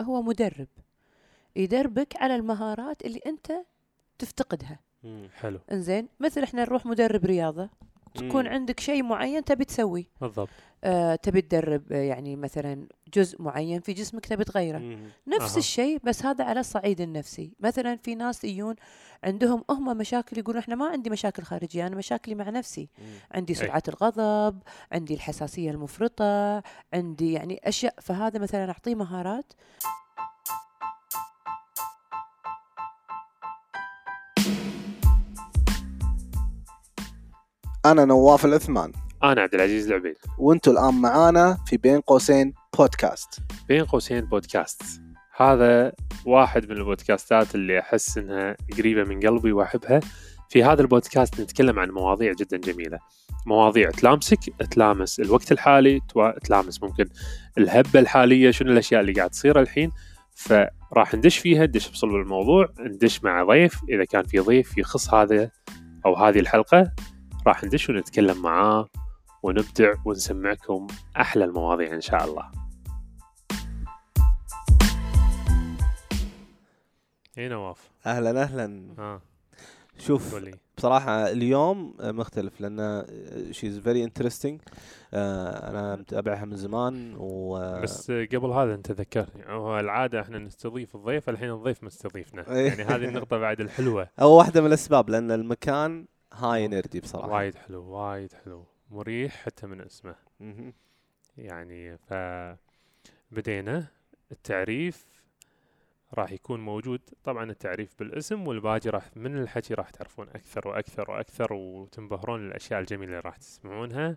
هو مدرب يدربك على المهارات اللي أنت تفتقدها. حلو إنزين مثل إحنا نروح مدرب رياضة تكون مم. عندك شيء معين تبي تسويه بالضبط آه تبي تدرب آه، يعني مثلا جزء معين في جسمك تبي تغيره مم. نفس أها. الشيء بس هذا على الصعيد النفسي مثلا في ناس يجون عندهم هم مشاكل يقولون إحنا ما عندي مشاكل خارجية أنا مشاكلي مع نفسي مم. عندي أي. سرعه الغضب عندي الحساسية المفرطة عندي يعني أشياء فهذا مثلا أعطيه مهارات أنا نواف العثمان. أنا عبد العزيز العبيد. وأنتوا الآن معانا في بين قوسين بودكاست. بين قوسين بودكاست. هذا واحد من البودكاستات اللي أحس إنها قريبة من قلبي وأحبها. في هذا البودكاست نتكلم عن مواضيع جدا جميلة. مواضيع تلامسك تلامس الوقت الحالي تلامس ممكن الهبة الحالية شنو الأشياء اللي قاعد تصير الحين. فراح ندش فيها ندش بصلب الموضوع ندش مع ضيف. إذا كان في ضيف يخص هذا أو هذه الحلقة راح ندش ونتكلم معاه ونبدع ونسمعكم أحلى المواضيع إن شاء الله. اي نواف؟ أهلا أهلا. ها شوف قول لي. بصراحة اليوم مختلف لأن she's very interesting أنا متابعها من زمان و بس قبل هذا أنت ذكرني هو العادة إحنا نستضيف الضيف الحين الضيف مستضيفنا. إيه. يعني هذه النقطة بعد الحلوة. هو واحدة من الأسباب لأن المكان هاي نردي بصراحة. وايد حلو وايد حلو. مريح حتى من اسمه. مهم. يعني ف بدينا. التعريف راح يكون موجود. طبعا التعريف بالاسم والباقي راح من الحكي راح تعرفون أكثر وأكثر وأكثر وتنبهرون الاشياء الجميلة اللي راح تسمعونها.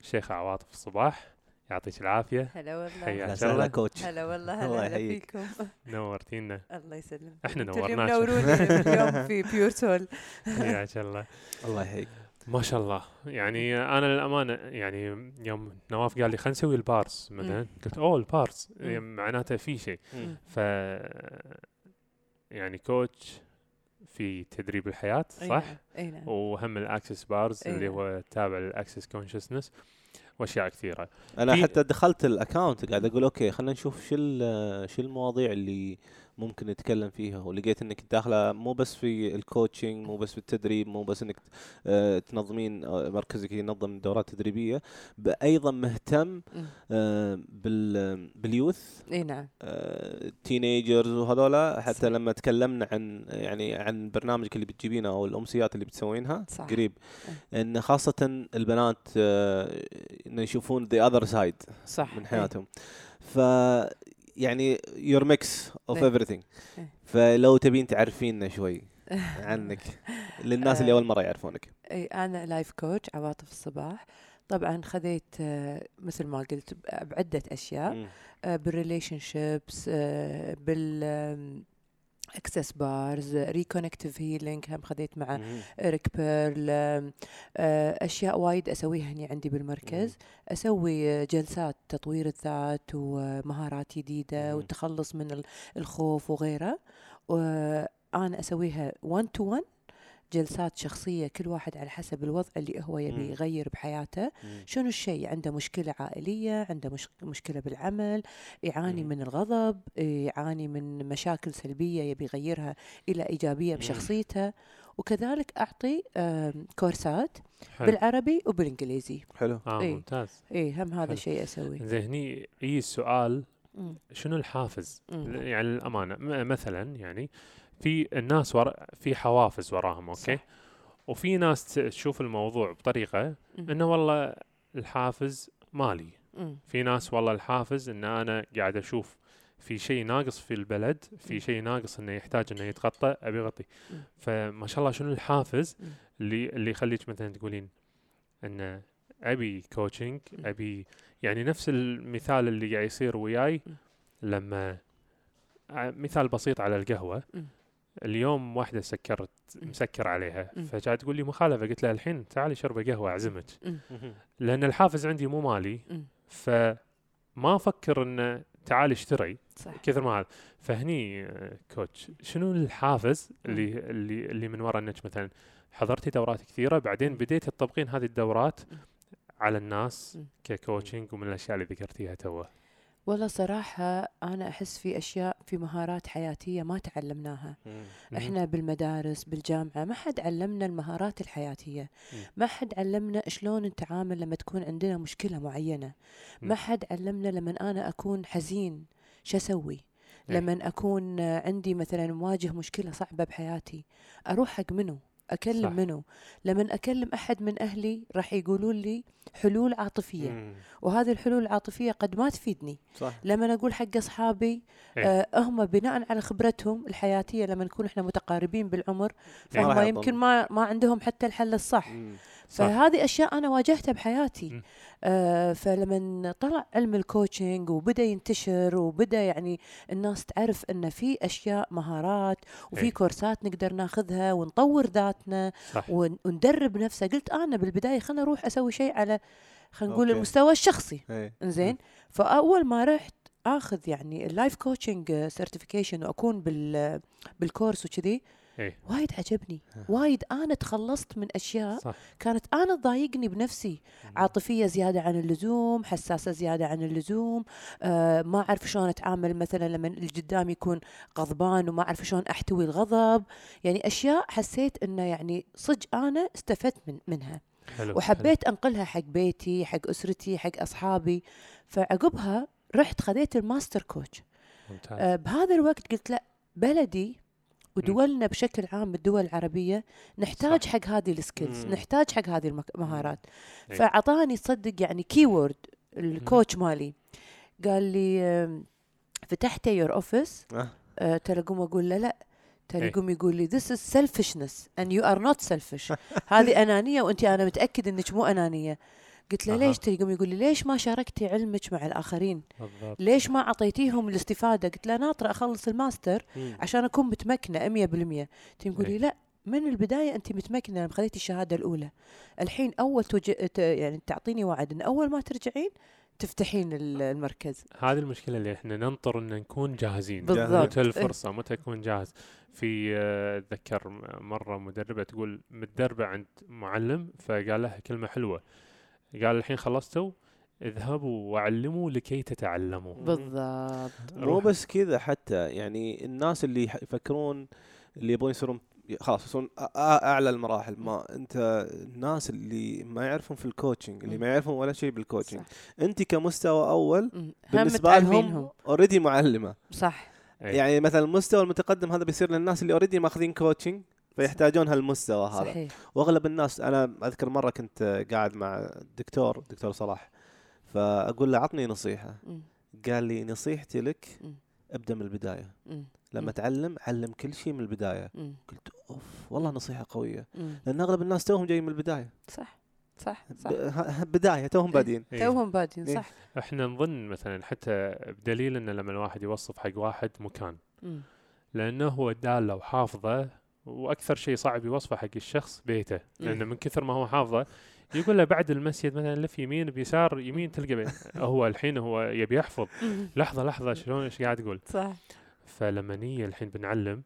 الشيخ عواطف الصباح يعطيك العافية. هلا والله. حياك الله. كوتش. هلا والله الله هلا هلا. فيكم نورتينا. الله يسلمك. اللي نورناك. منوروني اليوم في بيور سول حياك الله. الله يحييك. ما شاء الله. يعني أنا للأمانة يعني يوم نواف قال لي خلينا نسوي البارس مثلا. قلت أوه البارس. يعني معناته في شيء. ف يعني coach في تدريب الحياة صح؟ اي نعم وهم ال Access Bars اللي. هو تابع لل Access Consciousness وأشياء كثيرة. أنا في- حتى دخلت ال account قاعد أقول okay خلينا نشوف شو شو المواضيع اللي ممكن نتكلم فيها ولقيت إنك داخلة مو بس في ال coaching مو بس في التدريب مو بس إنك آه، تنظمين آه، مركزك ينظم دورات تدريبية أيضا مهتم. آه، بال بال youth إي نعم teenagers وهذولا حتى. لما تكلمنا عن يعني عن برنامجك اللي بتجيبينه أو الأمسيات اللي بتسوينها صح. قريب إن خاصة البنات إنه يشوفون the other side صح من. حياتهم ف يعني you're mix of everything إيه. فلو تبين تعرفينا شوي عنك للناس اللي آه. أول مرة يعرفونك اي أنا life coach عواطف الصباح طبعا خذيت آه، مثل ما قلت بعدة أشياء مم. بال relationships بال Access Bars Reconnective Healing هم خذيت مع مم. إريك بيرل آه، أشياء وايد أسويها هني عندي بالمركز أسوي جلسات تطوير الذات ومهارات جديدة مم. والتخلص من ال- الخوف وغيره وأنا أسويها 1 to 1 جلسات شخصية كل واحد على حسب الوضع اللي هو يبي. يغير بحياته. شنو الشيء عنده مشكلة عائلية عنده مش مشكلة بالعمل يعاني. من الغضب يعاني من مشاكل سلبية يبي يغيرها إلى إيجابية مم. بشخصيته وكذلك أعطي آم، كورسات حلو بالعربي وبالإنجليزي حلو آه إي. ممتاز إي هم هذا حلو. شيء أسويه زين هني يجي السؤال. شنو الحافز؟ مم. يعني للامانه مثلا يعني في الناس ورا في حوافز وراهم okay صح. وفي ناس تشوف الموضوع بطريقة. إنه والله الحافز مالي مم. في ناس والله الحافز إن أنا قاعد أشوف في شيء ناقص في البلد في. شيء ناقص إنه يحتاج إنه يتغطى أبي اغطي مم. فما شاء الله شنو الحافز. اللي اللي يخليك مثلا تقولين إن أبي coaching. أبي يعني نفس المثال اللي قاعد يصير وياي. لما ع- مثال بسيط على القهوة. اليوم واحدة سكرت. مسكر عليها. فجاء تقول لي مخالفة قلت لها الحين تعالي شربي قهوة أعزمك. لأن الحافز عندي مو مالي. فما أفكر انه تعال اشتري صح كثر ما هذا فهني كوتش شنو الحافز اللي اللي اللي من وراء إنك مثلا حضرتي دورات كثيرة بعدين مم. بديت تطبقين هذه الدورات. على الناس. ككوتشنج ومن الأشياء اللي ذكرتيها توه والله صراحة أنا أحس في أشياء في مهارات حياتية ما تعلمناها مم. إحنا بالمدارس بالجامعة ما حد علمنا المهارات الحياتية مم. ما حد علمنا شلون نتعامل لما تكون عندنا مشكلة معينة ما مم. حد علمنا لما أنا أكون حزين شو أسوي إيه. لما أكون عندي مثلا مواجه مشكلة صعبة بحياتي أروح حق منو أكلم صح. منو لما أكلم أحد من أهلي راح يقولون لي حلول عاطفية مم. وهذه الحلول العاطفية قد ما تفيدني صح لما أقول حق أصحابي إيه. آه هم بناء على خبرتهم الحياتية لما نكون إحنا متقاربين بالعمر إيه. فهم. يمكن ما ما عندهم حتى الحل الصح مم. فهذه أشياء أنا واجهتها بحياتي. آه فلما طلع علم الكوتشنج وبدأ ينتشر وبدأ يعني الناس تعرف إن في أشياء مهارات وفي إيه. كورسات نقدر ناخذها ونطور ذاتنا صح ون- وندرب نفسه قلت أنا بالبداية خلنا أروح أسوي شيء على خلينا نقول. المستوى الشخصي إيه. إنزين فأول ما رحت آخذ يعني ال life coaching certification وأكون بال بال course وكذي إيه. وايد عجبني. وايد أنا تخلصت من أشياء صح. كانت أنا تضايقني بنفسي. عاطفية زيادة عن اللزوم حساسة زيادة عن اللزوم آه ما أعرف شلون أتعامل مثلا لما اللي قدامي يكون غضبان وما أعرف شلون أحتوي الغضب. يعني أشياء حسيت إنه يعني صدق أنا استفدت من منها. حلو وحبيت أنقلها حق بيتي حق أسرتي حق أصحابي. فعقبها رحت خذيت ال master coach. حلو. ممتاز. آه بهذا الوقت قلت لا بلدي ودولنا بشكل عام الدول العربية نحتاج صح. حق هذه ال skills. نحتاج حق هذه المهارات إيه. فأعطاني تصدق يعني keyword ال coach مالي قال لي فتحت your office. ترى قوم أقول له لا ترى إيه. يقوم يقول لي this is selfishness and you are not selfish هذه أنانية وانت أنا متأكد إنك مو أنانية قلت له. ليش يقوم يقول لي ليش ما شاركتي علمك مع الآخرين؟ بالضبط. ليش ما أعطيتيهم الاستفادة؟ قلت له ناطرة أخلص الماستر مم. عشان أكون متمكنة 100% تقول لي إيه. لا من البداية أنت متمكنة لما خذيتي الشهادة الأولى. الحين توج... ت- يعني تعطيني وعد إن أول ما ترجعين تفتحين ال- المركز. هذه المشكلة اللي إحنا ننطر إن نكون جاهزين. بالضبط. متى الفرصة؟ متى اكون جاهز؟ في آه، أتذكر مرة مدربة تقول متدربة عند معلم فقال لها كلمة حلوة. قال الحين خلصتوا اذهبوا وعلموا لكي تتعلموا. بالضبط. مو. بس كذا حتى يعني الناس اللي يفكرون اللي يبون يصيرون خلاص يصيرون أعلى المراحل. ما أنت الناس اللي ما يعرفون في ال coaching اللي. ما يعرفون ولا شيء بال coaching صح. أنت كمستوى أول بالنسبة لهم. already معلمة. صح. إيه. يعني مثلا المستوى المتقدم هذا بيصير للناس اللي already ماخذين coaching فيحتاجون هالمستوى هذا صحيح وأغلب الناس أنا أذكر مرة كنت قاعد مع الدكتور الدكتور صلاح فأقول له عطني نصيحة مم. قال لي نصيحتي لك مم. ابدأ من البداية مم. لما. تعلم علم كل شيء من البداية. قلت أوف والله نصيحة قوية. لأن أغلب الناس توهم جايين من البداية صح صح صح بداية توهم بادين إيه. توهم بادين إيه. صح إحنا نظن مثلا حتى بدليل ان لما الواحد يوصف حق واحد مكان مم. لأنه هو داله وحافظه وأكثر شيء صعب يوصفه حق الشخص بيته لأنه من كثر ما هو حافظه يقول له بعد المسجد مثلا لف يمين بيسار يمين تلقى بي- هو الحين هو يبي يحفظ. لحظة لحظة شلون إيش قاعد تقول صح فلما نيجي الحين بنعلم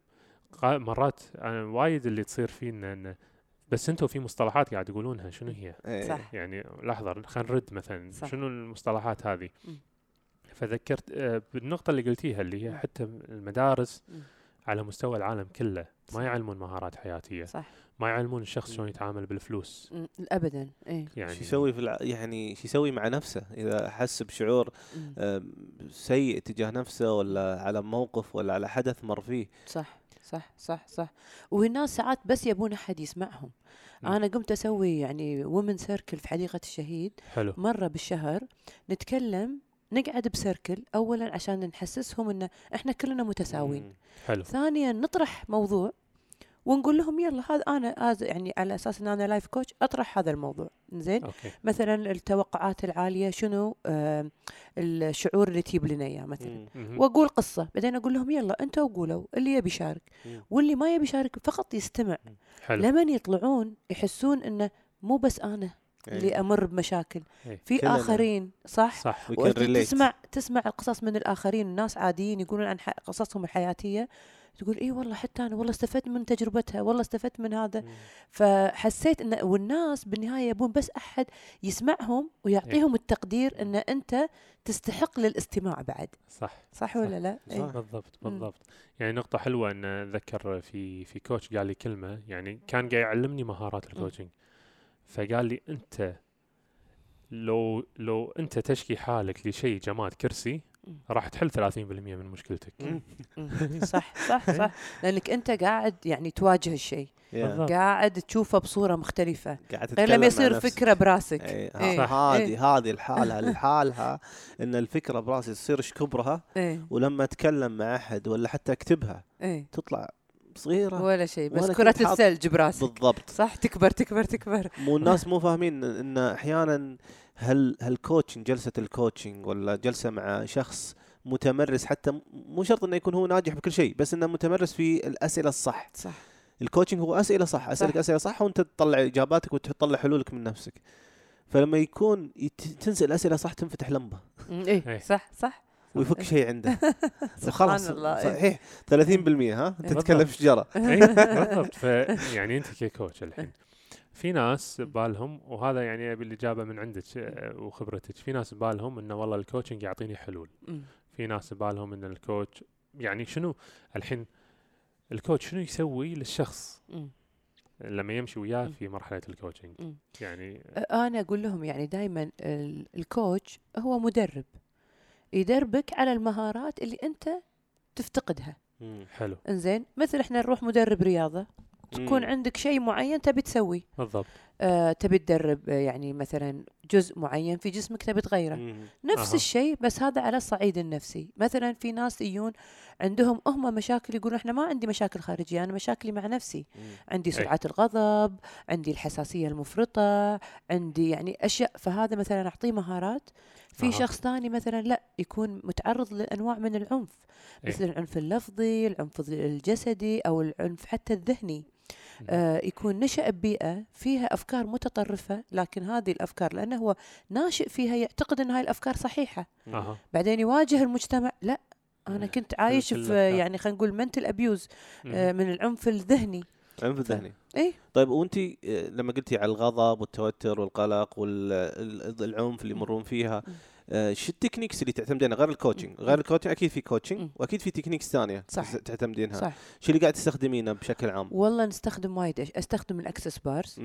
مرات أنا وايد اللي تصير فينا إنه بس أنتم في مصطلحات قاعد تقولونها شنو هي؟ إيه. صح. يعني لحظة خلينا نرد مثلا صح. شنو المصطلحات هذه؟ فذكرت آه، بالنقطة اللي قلتيها اللي هي حتى المدارس. على مستوى العالم كله. ما يعلمون مهارات حياتية. صح. ما يعلمون الشخص شلون يتعامل بالفلوس. ابدا إيه. يعني شو يسوي في الع... يعني شو يسوي مع نفسه؟ إذا حس بشعور. آم، سيء تجاه نفسه ولا على موقف ولا على حدث مر فيه. صح صح صح صح. والناس ساعات بس يبون أحد يسمعهم. مم. أنا قمت أسوي يعني وومن سيركل في حديقة الشهيد. حلو. مرة بالشهر نتكلم نقعد بسيركل اولا عشان نحسسهم إن إحنا كلنا متساويين. حلو. ثانيا نطرح موضوع ونقول لهم يلا هذا أنا يعني على أساس إن أنا لايف كوتش أطرح هذا الموضوع. زين؟ مثلا التوقعات العالية شنو؟ آه الشعور اللي تجيب لنا إياه مثلا. مم. وأقول قصة. بعدين أقول لهم يلا أنتوا قولوا اللي يبي يشارك. واللي ما يبي يشارك فقط يستمع. حلو. لمن يطلعون يحسون إنه مو بس أنا. اللي أمر بمشاكل إيه. في. آخرين صح صح. تسمع تسمع القصص من الآخرين الناس عاديين يقولون عن قصصهم الحياتية تقول اي والله حتى أنا والله استفدت من تجربتها والله استفدت من هذا مم. فحسيت ان والناس بالنهاية يبون بس أحد يسمعهم ويعطيهم التقدير إن أنت تستحق للاستماع بعد صح صح ولا لا؟ صح. إيه. بالضبط مم. بالضبط يعني نقطة حلوة إن اتذكر في في coach قال لي كلمة يعني كان قاعد يعلمني مهارات ال coaching فقال لي أنت لو لو أنت تشكي حالك لشيء جماد كرسي. راح تحل 30% من مشكلتك. صح صح صح لأنك أنت قاعد يعني تواجه الشيء. قاعد تشوفه بصورة مختلفة قاعد غير لما يصير. فكرة براسك إيه، إيه. هذه إيه. هذه الحالة لحالها إن الفكرة براسي تصير إيش كبرها ولما أتكلم مع أحد ولا حتى أكتبها تطلع صغيرة ولا شيء بس كرة الثلج براسك. بالضبط. صح؟ تكبر تكبر تكبر. مو الناس مو فاهمين إن أحيانا هل هال coaching جلسة ال coaching ولا جلسة مع شخص متمرس حتى مو شرط إنه يكون هو ناجح بكل شيء بس إنه متمرس في الأسئلة الصح. صح. ال coaching هو أسئلة صح اسالك صح. أسئلة صح وأنت تطلع إجاباتك وتطلع حلولك من نفسك. فلما يكون تنسأل أسئلة صح تنفتح لمبة. إيه إيه. صح صح. ويفك شيء عنده سبحان خلاص الله إيه. صحيح 30% ها تتكلم بالضبط. في شجره إيه، بالضبط ف يعني أنت ك coach الحين في ناس بالهم وهذا يعني أبي الإجابة من عندك آه، وخبرتك في ناس بالهم إنه والله ال coaching يعطيني حلول. في ناس بالهم إن ال coach يعني شنو الحين ال coach شنو يسوي للشخص. لما يمشي وياه. في مرحلة ال coaching. يعني أنا أقول لهم يعني دائما ال coach هو مدرب يدربك على المهارات اللي أنت تفتقدها حلو إنزين مثل إحنا نروح مدرب رياضة تكون مم. عندك شيء معين تبي تسويه بالضبط آه تبي تدرب آه، يعني مثلا جزء معين في جسمك تبي تغيره مم. نفس أها. الشيء بس هذا على الصعيد النفسي مثلا في ناس يجون عندهم هم مشاكل يقولون إحنا ما عندي مشاكل خارجية أنا مشاكلي مع نفسي مم. عندي أي. سرعه الغضب عندي الحساسية المفرطة عندي يعني أشياء فهذا مثلا أعطيه مهارات في أها. شخص ثاني مثلا لا يكون متعرض لأنواع من العنف أي. مثل العنف اللفظي العنف الجسدي أو العنف حتى الذهني آه يكون نشأ ببيئة فيها أفكار متطرفة لكن هذه الأفكار لأنه هو ناشئ فيها يعتقد أن هاي الأفكار صحيحة أها بعدين يواجه المجتمع لا أنا مم. كنت عايش في. يعني خلينا نقول منتل أبيوز آه. من العنف الذهني عنف ذهني إيه. طيب وانت لما قلتي على الغضب والتوتر والقلق والعنف اللي يمرون فيها. آه، شو ال techniques اللي تعتمدينها غير ال coaching غير ال coaching أكيد في coaching. وأكيد في techniques ثانية صح. تعتمدينها صح. شو اللي قاعد تستخدمينه بشكل عام؟ والله نستخدم وايد أستخدم ال Access Bars.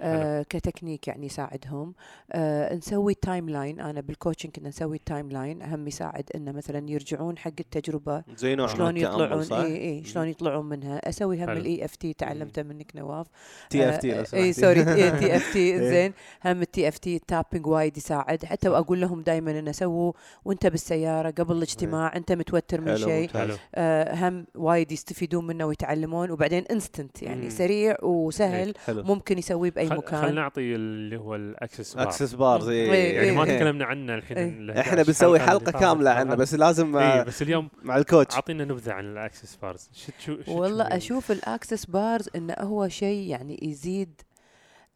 آه كتكنيك يعني يساعدهم. آه نسوي timeline أنا بال coaching كنا نسوي timeline هم يساعد انه مثلا يرجعون حق التجربة زي نوع شلون يطلعون؟ إي إي شلون يطلعون منها. أسوي هم. ال EFT تعلمته منك نواف. TFT آه، إي. sorry TFT. زين. هم التي EFT ال tapping وايد يساعد. حتى واقول لهم دائما إنه سووا وأنت بالسيارة قبل الاجتماع أنت متوتر من شيء آه هم وايد يستفيدون منه ويتعلمون وبعدين instant يعني مم. سريع وسهل حلو ممكن يسويه بأي خل- مكان خلينا نعطي اللي هو ال Access Bar Access Bars إيه، إيه. يعني ما إيه. تكلمنا عنه الحين إيه. ال إحنا 11 بنسوي حلقة. كاملة عنه بس لازم اي آه، بس اليوم مع الكوتش أعطينا نبذة عن ال Access Bars شو والله؟ أشوف ال Access Bars إنه هو شيء يعني يزيد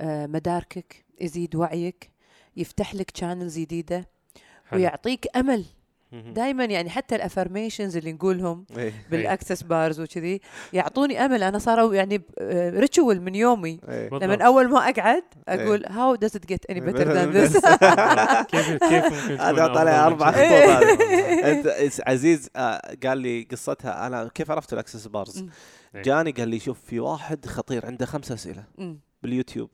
آه، مداركك يزيد وعيك يفتح لك channels جديدة حلو. ويعطيك أمل. دائما يعني حتى ال affirmations اللي نقولهم إيه. بال Access Bars وكذي يعطوني أمل أنا صاروا يعني ريتشول من يومي إيه. لما أول ما أقعد إيه. أقول how get any better Better than than this كيف كيف ممكن هذا أربع؟ خطوط أنت إس- عزيز آه، قال لي قصتها أنا كيف عرفت ال Access Bars. إيه. جاني قال لي شوف في واحد خطير عنده خمس أسئلة. باليوتيوب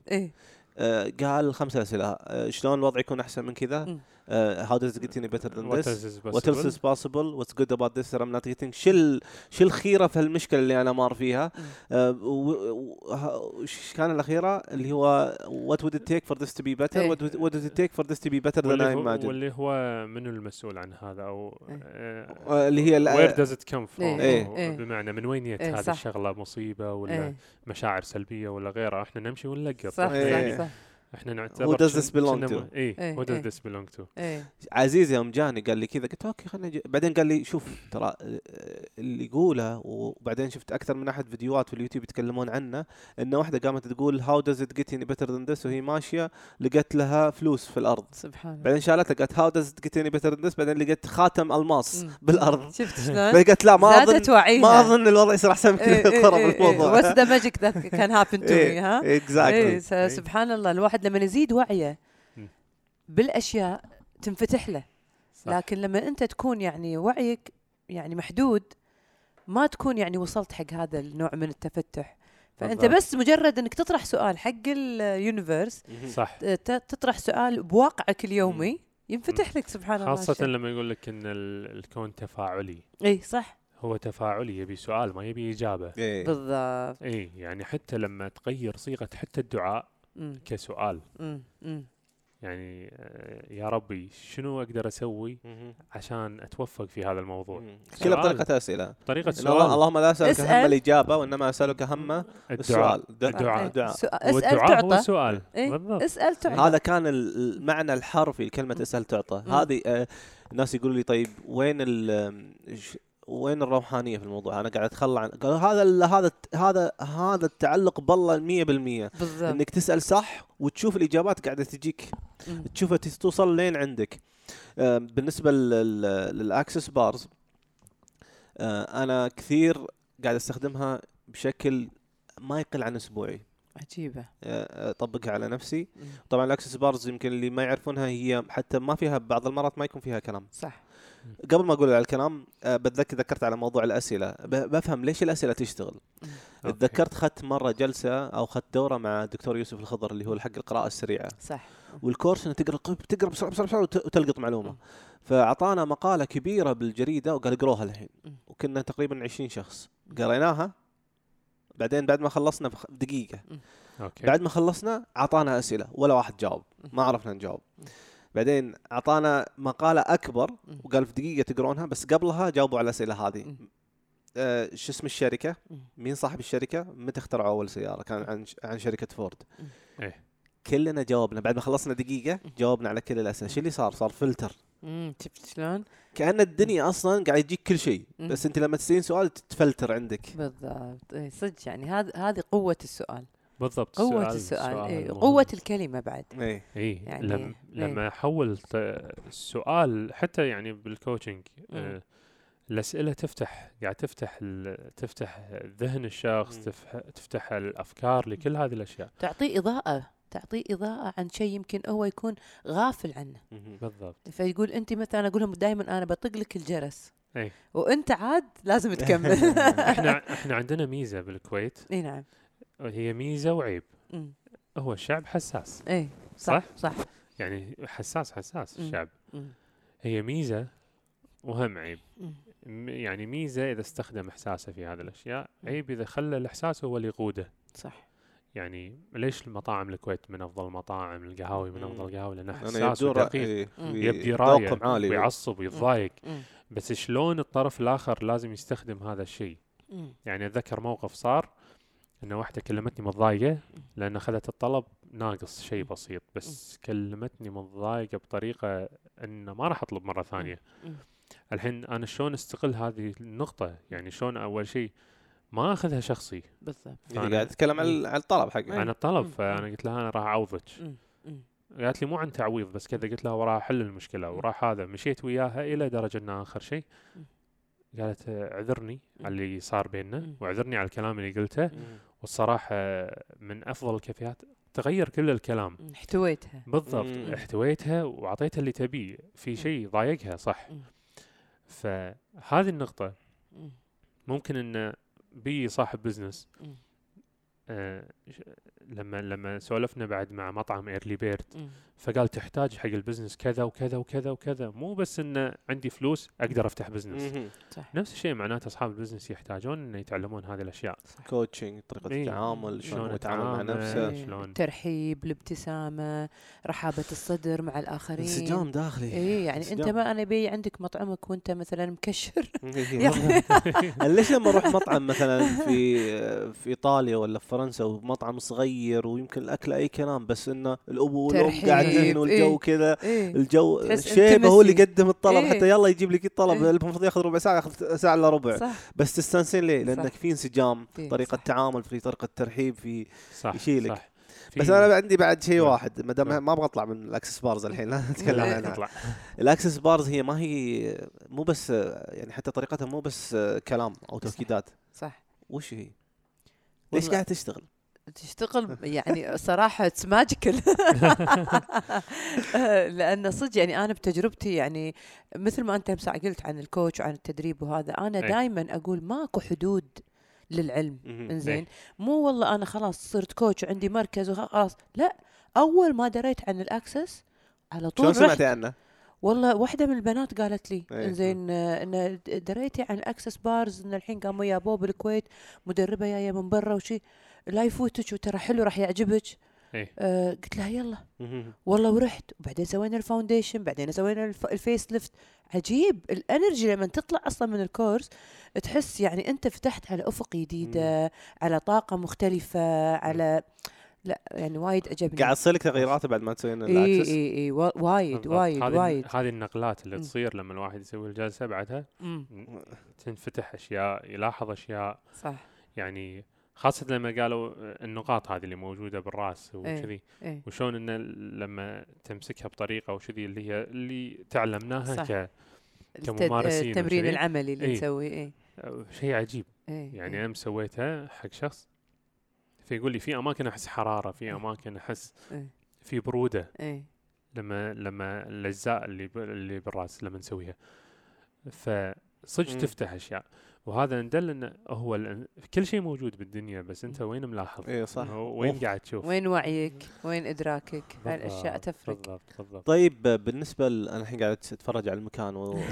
آه، قال خمس أسئلة آه، شلون الوضع يكون أحسن من كذا آه، how does it get any better than What this is what else is possible what's good about this that I'm not getting شو شو الخيره في المشكلة اللي أنا مار فيها. آه، ه- وش كان الاخيره اللي هو what would it take for this to be better إيه. what, would, what does it take for this to be better than واللي I هو, imagine واللي هو منو المسؤول عن هذا أو إيه. آه، آه، اللي هي where does it come from إيه. إيه. بمعنى من وين جت إيه، هذه. الشغله مصيبه ولا إيه مشاعر سلبيه ولا غيرها إحنا نمشي ونلقط صح إيه. صح صح إحنا نعتبر does this belong to؟ اي إيه، who does إيه. this belong to عزيز يوم جاني قال لي كذا قلت okay خلينا نجي بعدين قال لي شوف ترى آه، اللي يقوله وبعدين شفت أكثر من أحد فيديوهات في اليوتيوب يتكلمون عنه ان واحدة قامت تقول how does it get any better than this وهي ماشية لقت لها فلوس في الأرض سبحان الله بعدين شالتها قالت how does it get any better than this بعدين لقيت خاتم ألماس. بالأرض شفت شلون؟ قالت لا ما زادت اظن وعيها ما أظن الوضع يصير أحسن من إيه، كذا إيه، إيه، إيه. الموضوع What's the magic that can happen to me إيه، ها؟ إيه exactly سبحان الله الواحد لما يزيد وعيه. بالأشياء تنفتح له صح. لكن لما أنت تكون يعني وعيك يعني محدود ما تكون يعني وصلت حق هذا النوع من التفتح فأنت بالضبط. بس مجرد إنك تطرح سؤال حق ال universe صح ت- تطرح سؤال بواقعك اليومي ينفتح لك سبحان الله خاصة. لما يقول لك إن ال- الكون تفاعلي اي صح هو تفاعلي يبي سؤال ما يبي إجابة إيه. بالضبط اي يعني حتى لما تغير صيغة حتى الدعاء مم. كسؤال مم. مم. يعني آه، يا ربي شنو أقدر أسوي. عشان أتوفق في هذا الموضوع. كلها بطريقة أسئلة الله سؤال اللهم لا اسالك هم اسأل. الإجابة وإنما أسألك هم الدعاء السؤال الدعاء. دعاء سؤال اسال والدعاء هو تعطى سؤال إيه، بالضبط اسأل تعطى هذا كان ال- المعنى الحرفي لكلمة. اسأل تعطى. هذه آه، الناس يقولوا لي طيب وين ال ش- وين الروحانية في الموضوع؟ أنا قاعد أتخلى عن قالوا هذا ال- هذا هذا هذا التعلق بالله 100% بالضبط. إنك تسأل صح وتشوف الإجابات قاعدة تجيك. تشوفها توصل لين عندك. آه، بالنسبة لل Access Bars أنا كثير قاعد أستخدمها بشكل ما يقل عن أسبوعي. عجيبة. آه، أطبقها على نفسي. طبعا ال Access Bars يمكن اللي ما يعرفونها هي حتى ما فيها بعض المرات ما يكون فيها كلام. صح. قبل ما أقول على الكلام آه، بتذكر ذكرت على موضوع الأسئلة. بفهم ليش الأسئلة تشتغل. okay. تذكرت خدت مرة جلسة أو خدت دورة مع الدكتور يوسف الخضر اللي هو حق القراءة السريعة. صح. وال course إنه تقرا تقرأ بسرعة بسرعة بسرعة وت- وتلقط معلومة. فأعطانا مقالة كبيرة بالجريدة وقال اقروها الحين. وكنا تقريبا 20 شخص. قريناها. بعدين بعد ما خلصنا بدقيقه okay. بعد ما خلصنا أعطانا أسئلة. ولا واحد جاوب. ما عرفنا نجاوب. بعدين أعطانا مقالة أكبر. وقال في دقيقة تقرونها بس قبلها جاوبوا على الأسئلة هذه. آه شو اسم الشركة. مين صاحب الشركة متى اخترعوا أول سيارة كان عن عن شركة فورد إيه. كلنا جاوبنا بعد ما خلصنا دقيقة جاوبنا على كل الأسئلة شو اللي صار صار فلتر مم. شفت شلون؟ كأن الدنيا أصلا قاعد يجيك كل شيء. بس أنت لما تسألين سؤال تتفلتر عندك بالضبط اي صدق يعني هذا هذه قوة السؤال بالضبط قوة سؤال- السؤال سؤال إيه. مهم. قوة الكلمة بعد اي اي يعني يعني لم إيه. لما حولت السؤال حتى يعني بال coaching. آه الأسئلة تفتح قاعد تفتح ال- تفتح ذهن الشخص. تفتح تفتح الأفكار لكل هذه الأشياء تعطيه إضاءة تعطيه إضاءة عن شيء يمكن هو يكون غافل عنه. بالضبط فيقول أنت مثلا أقول لهم دائما أنا بطق لك الجرس اي وأنت عاد لازم تكمل إحنا إحنا عندنا ميزة بالكويت إي نعم هي ميزة وعيب مم. هو الشعب حساس اي صح صح يعني حساس حساس مم. الشعب مم. هي ميزة وهم عيب مم. يعني ميزة إذا استخدم إحساسه في هذه الأشياء مم. عيب إذا خلى الإحساس هو اللي يقوده صح يعني ليش المطاعم الكويت من أفضل المطاعم القهاوي من. أفضل القهاوي لأنه حساس ودقيق يبدي رأيه عالي ويعصب ويتضايق. بس شلون الطرف الآخر لازم يستخدم هذا الشيء. يعني أتذكر موقف صار إنه واحدة كلمتني متضايقة لأن أخذت الطلب ناقص شيء بسيط بس كلمتني متضايقة بطريقة ان ما راح أطلب مرة ثانية. الحين أنا شلون أستغل هذه النقطة؟ يعني شلون أول شيء ما أخذها شخصي. بالضبط. يعني قاعد اتكلم عن عن الطلب حقه عن الطلب. فأنا قلت لها أنا راح أعوضك. قالت لي مو عن تعويض بس كذا قلت لها وراح أحل المشكلة وراح هذا. مشيت وياها إلى درجة ان آخر شيء. قالت اعذرني. على اللي صار بيننا. واعذرني على الكلام اللي قلته. والصراحة من أفضل الكافيهات تغير كل الكلام. احتويتها بالضبط مم. احتويتها وأعطيتها اللي تبيه في شيء ضايقها صح مم. فهذه النقطة مم. ممكن إن بي صاحب business مم. آه لما لما سولفنا بعد مع مطعم Early Bird. فقال تحتاج حق ال business كذا وكذا وكذا وكذا مو بس انه عندي فلوس أقدر أفتح business. صح نفس الشيء معناته أصحاب ال business يحتاجون إنه يتعلمون هذه الأشياء coaching طريقة إيه. التعامل شلون يتعامل مع. نفسه إيه. شلون؟ الترحيب الابتسامة رحابة الصدر مع الآخرين انسجام داخلي اي يعني أنت. ما أنا بي عندك مطعمك وأنت مثلا مكشر. ليش لما أروح مطعم مثلا في في إيطاليا ولا في فرنسا ومطعم صغير ويمكن الأكل أي كلام بس إنه الأبو والأم قاعدين والجو إيه. كذا إيه. الجو شيبه هو اللي. يقدم الطلب إيه. حتى يلا يجيب لك الطلب إيه. المفروض ياخذ ربع ساعة ياخذ ساعة إلا ربع صح بس تستانسين ليه؟ لأنك. في انسجام في- طريقة صح. تعامل في طريقة ترحيب في صح يشيلك. صح بس أنا عندي بعد شيء نعم. واحد ما دام نعم. ما أبغى أطلع من ال Access Bars الحين لا نتكلم إيه. عنها ال Access Bars هي ما هي مو بس يعني حتى طريقتها مو بس كلام أو صح. توكيدات صح وش هي؟ ليش قاعد تشتغل؟ تشتغل يعني صراحة it's magical لأن صدق يعني أنا بتجربتي يعني مثل ما أنت مساء قلت عن ال coach وعن التدريب وهذا أنا أي. دائما أقول ماكو حدود للعلم. إنزين أي. مو والله أنا خلاص صرت coach وعندي مركز وخلاص لا أول ما دريت عن ال Access على شلون طول رحت سمعتي عنه؟ والله واحدة من البنات قالت لي إيه. إنزين آه، إن دريتي عن ال Access Bars إن الحين قاموا يابوه بالكويت مدربة جاية من برا وشي لا يفوتك وترى حلو راح يعجبك إيه. آه قلت لها يلا. والله ورحت وبعدين سوينا ال foundation بعدين سوينا ال f- ال facelift عجيب ال energy لما تطلع أصلا من ال course تحس يعني أنت فتحت على أفق جديدة على طاقة مختلفة على لا يعني وايد عجبني قاعد تصير لك تغييرات بعد ما تسوين إي ال access؟ إي إي وا- وايد. وايد وايد هذه النقلات اللي. تصير لما الواحد يسوي الجلسة بعدها تنفتح أشياء يلاحظ أشياء صح يعني خاصة لما قالوا النقاط هذه اللي موجودة بالرأس وكذي إيه وشون إنه لما تمسكها بطريقة وكذي اللي هي اللي تعلمناها صح. ك كممارسين التمرين. العملي اللي إيه. نسويه إيه شيء عجيب إيه يعني. أنا سويتها حق شخص فيقول لي في أماكن أحس حرارة في أماكن أحس إيه. في برودة. إيه. لما لما الأجزاء اللي ب- اللي بالرأس لما نسويها. فصدق. تفتح أشياء. وهذا ندل انه هو الان- كل شيء موجود بالدنيا بس أنت وين ملاحظ؟ اي صح. وين. قاعد تشوف؟ وين وعيك؟ وين إدراكك؟ هاي الأشياء بالضبط، تفرق. بالضبط بالضبط. طيب بالنسبة ل... أنا الحين قاعد أتفرج على المكان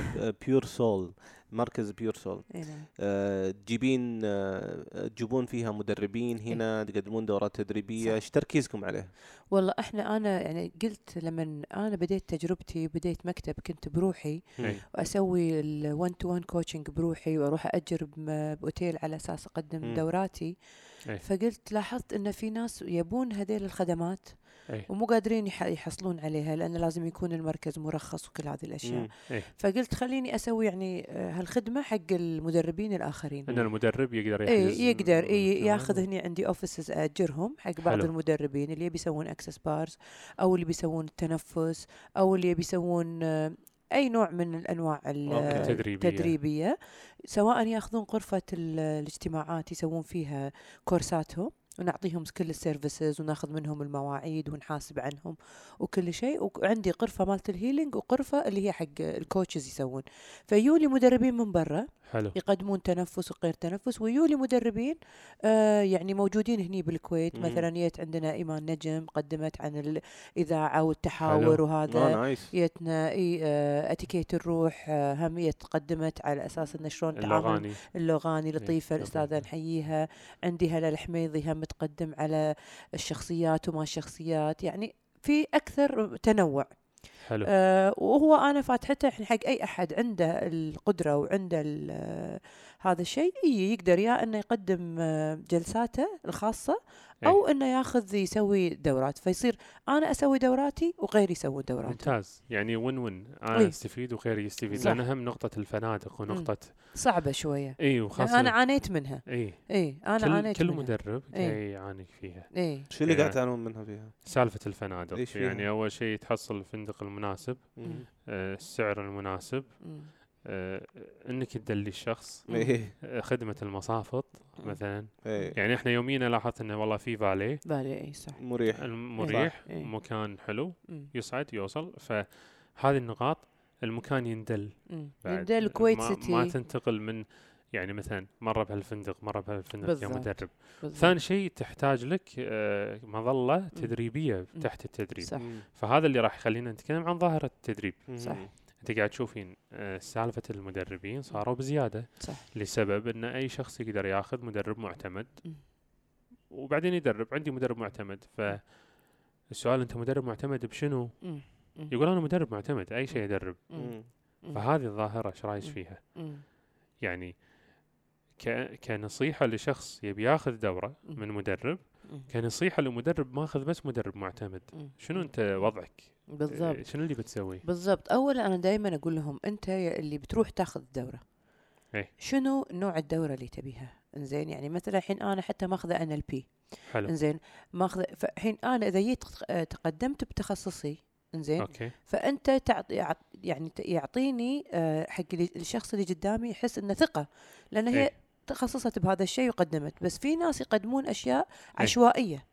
Pure Soul مركز Pure Soul إيه نعم. آه، تجيبين آه، تجيبون فيها مدربين هنا تقدمون دورات تدريبية. إيش تركيزكم عليه؟ والله إحنا أنا يعني قلت لما أنا بديت تجربتي بديت مكتب كنت بروحي إيه. وأسوي ال1 to 1 coaching بروحي وأروح اجر باوتيل على أساس أقدم مم. دوراتي إيه. فقلت لاحظت إن في ناس يبون هذيل الخدمات إيه. ومو قادرين يح- يحصلون عليها لأن لازم يكون المركز مرخص وكل هذه الأشياء مم. إيه. فقلت خليني أسوي يعني آه، هالخدمة حق المدربين الآخرين إن المدرب يقدر اي يحجز يقدر إي مكان ياخذ هني عندي offices اجرهم حق بعض حلو. المدربين اللي يبي يسوون Access Bars أو اللي بيسوون التنفس أو اللي يبي يسوون آه، أي نوع من الأنواع ال- أوكي. التدريبية. التدريبيه سواء ياخذون غرفة ال- الاجتماعات يسوون فيها كورساتهم ونعطيهم كل ال services وناخذ منهم المواعيد ونحاسب عنهم وكل شيء. وعندي غرفه مالت ال healing وغرفه اللي هي حق ال coaches يسوون. فيولي مدربين من برا حلو. يقدمون تنفس وغير تنفس ويولي مدربين آه يعني موجودين هني بالكويت. مم. مثلا جيت عندنا إيمان نجم قدمت عن الإذاعة والتحاور حلو. وهذا. آه nice. جتنا إي آه إتيكيت الروح آه هم قدمت على أساس انه شلون اللغاني. لطيفة إيه، الأستاذة لغاني. نحييها. عندي هلا الحميضي هم تقدم على الشخصيات وما الشخصيات. يعني في أكثر تنوع. حلو. آه وهو أنا فاتحته حق أي أحد عنده القدرة وعنده هذا الشيء إي يقدر يا إنه يقدم آه، جلساته الخاصة أو إنه ياخذ يسوي دورات فيصير أنا أسوي دوراتي وغيري يسوي دوراتهم ممتاز يعني وين وين أنا إيه. أستفيد وغيري يستفيد صح. لأن هم نقطة الفنادق ونقطة صعبة شوية إي وخاصة يعني أنا عانيت منها إي إي أنا كل عانيت كل منها مدرب إيه. يعاني فيها إي شو اللي إيه. قاعد تعانون منها فيها؟ سالفة الفنادق فيها؟ يعني أول شيء تحصل الفندق المناسب مم. آه، السعر المناسب مم. آه، إنك تدلي الشخص. إيه آه، خدمة المصافط. مثلا إيه يعني إحنا يومينا لاحظت إنه والله في فالي بالي إي صح مريح مريح إيه. مكان حلو. يصعد يوصل فهذه النقاط المكان يندل ده الكويت سيتي ما تنتقل من يعني مثلا مرة بهالفندق مرة بهالفندق يا بالضبط. مدرب بالضبط. ثاني شيء تحتاج لك آه، مظلة تدريبية. تحت التدريب صح. فهذا اللي راح يخلينا نتكلم عن ظاهرة التدريب. صح. انت قاعد تشوفين آه، سالفة المدربين صاروا بزيادة صح لسبب إن أي شخص يقدر ياخذ مدرب معتمد. وبعدين يدرب عندي مدرب معتمد فالسؤال أنت مدرب معتمد بشنو؟ يقول أنا مدرب معتمد أي شيء ادرب. فهذه الظاهرة إيش رايك. فيها؟ يعني ك... كنصيحة لشخص يبي ياخذ دورة. من مدرب. كنصيحة لمدرب ماخذ بس مدرب معتمد. شنو أنت وضعك؟ بالضبط إيه، شنو اللي بتسوي؟ بالضبط اولا أنا دائما أقول لهم أنت يا اللي بتروح تاخذ الدورة إيه. شنو نوع الدورة اللي تبيها إنزين يعني مثلا الحين أنا حتى ماخذه إن إل بي حلو إنزين ماخذه فالحين أنا إذا جيت آه، تقدمت بتخصصي إنزين أوكي فأنت تعطي يعني يعطيني آه، حق الشخص اللي قدامي يحس إنه ثقة لأن هي إيه. تخصصت بهذا الشيء وقدمت بس في ناس يقدمون أشياء إيه. عشوائية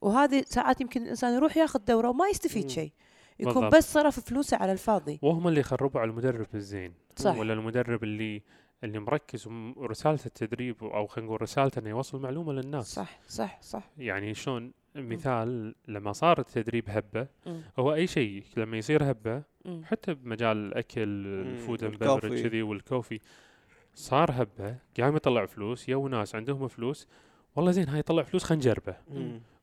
وهذه ساعات يمكن الإنسان يروح ياخذ دورة وما يستفيد. شيء يكون بالضبط. بس صرف فلوسه على الفاضي وهم اللي يخربوا على المدرب الزين صح. ولا المدرب اللي اللي مركز ورسالته التدريب أو خلينا نقول رسالته إنه يوصل معلومة للناس صح صح صح يعني شلون مثال لما صار التدريب هبة مم. هو أي شيء لما يصير هبة مم. حتى بمجال الأكل ال food and كذي وال coffee صار هبة قام يطلع فلوس يو ناس عندهم فلوس والله زين هاي يطلع فلوس خلينا نجربه.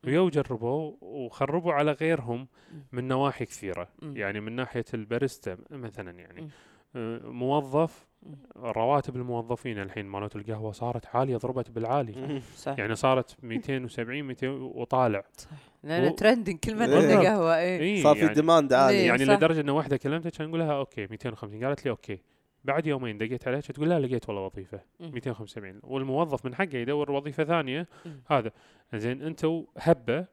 ويو جربوا وخربوا على غيرهم. من نواحي كثيرة. يعني من ناحية الباريستا مثلا يعني. آه، موظف. رواتب الموظفين الحين مالت القهوة صارت عالية ضربت بالعالي. صح يعني صارت 270 200 وطالع صح لأن و- trending كل ما إيه. عندنا بالضبط. قهوه اي صار في يعني, demand عالي إيه. يعني صح. لدرجة ان واحدة كلمتها كان أقول لها okay 250 قالت لي okay بعد يومين دقيت عليها تقول لا لقيت والله وظيفة مم. 275 والموظف من حقه يدور وظيفه ثانية. هذا زين أنتوا هبه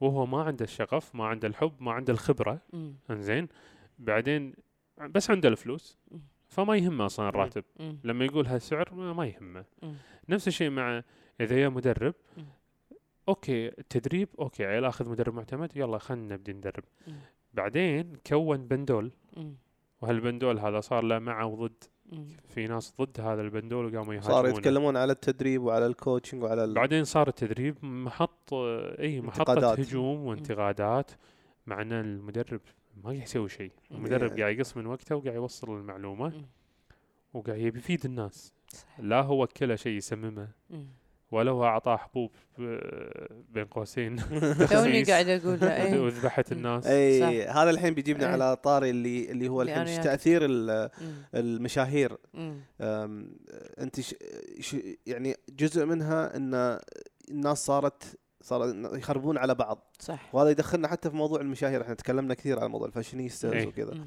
وهو ما عنده الشغف ما عنده الحب ما عنده الخبرة. إنزين بعدين بس عنده الفلوس. فما يهمه أصلا الراتب. لما يقول هالسعر ما يهمه. نفس الشيء مع إذا يا مدرب. okay التدريب okay عيل آخذ مدرب معتمد يلا خلينا نبدي ندرب. بعدين كون بندول. وهالبندول هذا صار له مع وضد. في ناس ضد هذا البندول وقاموا صاروا يهاجمونه. يتكلمون على التدريب وعلى ال coaching وعلى ال... بعدين صار التدريب محط اي محطة انتقادات. هجوم وانتقادات مع إن المدرب ما قاعد يسوي شيء. المدرب قاعد يقص من وقته وقاعد يوصل المعلومة مم. وقاعد يبي يفيد الناس. لا هو وكله شيء يسممه. هو اعطاه حبوب آه، بين قوسين. توني قاعد أقول وذبحت الناس. اي هذا الحين بيجيبنا إيه. على طاري اللي اللي هو الحين ياك- تأثير. المشاهير. أنت ش... ش... يعني جزء منها إن الناس صارت صار يخربون على بعض. صح. وهذا يدخلنا حتى في موضوع المشاهير. إحنا تكلمنا كثير على موضوع ال fashionistas إيه. وكذا.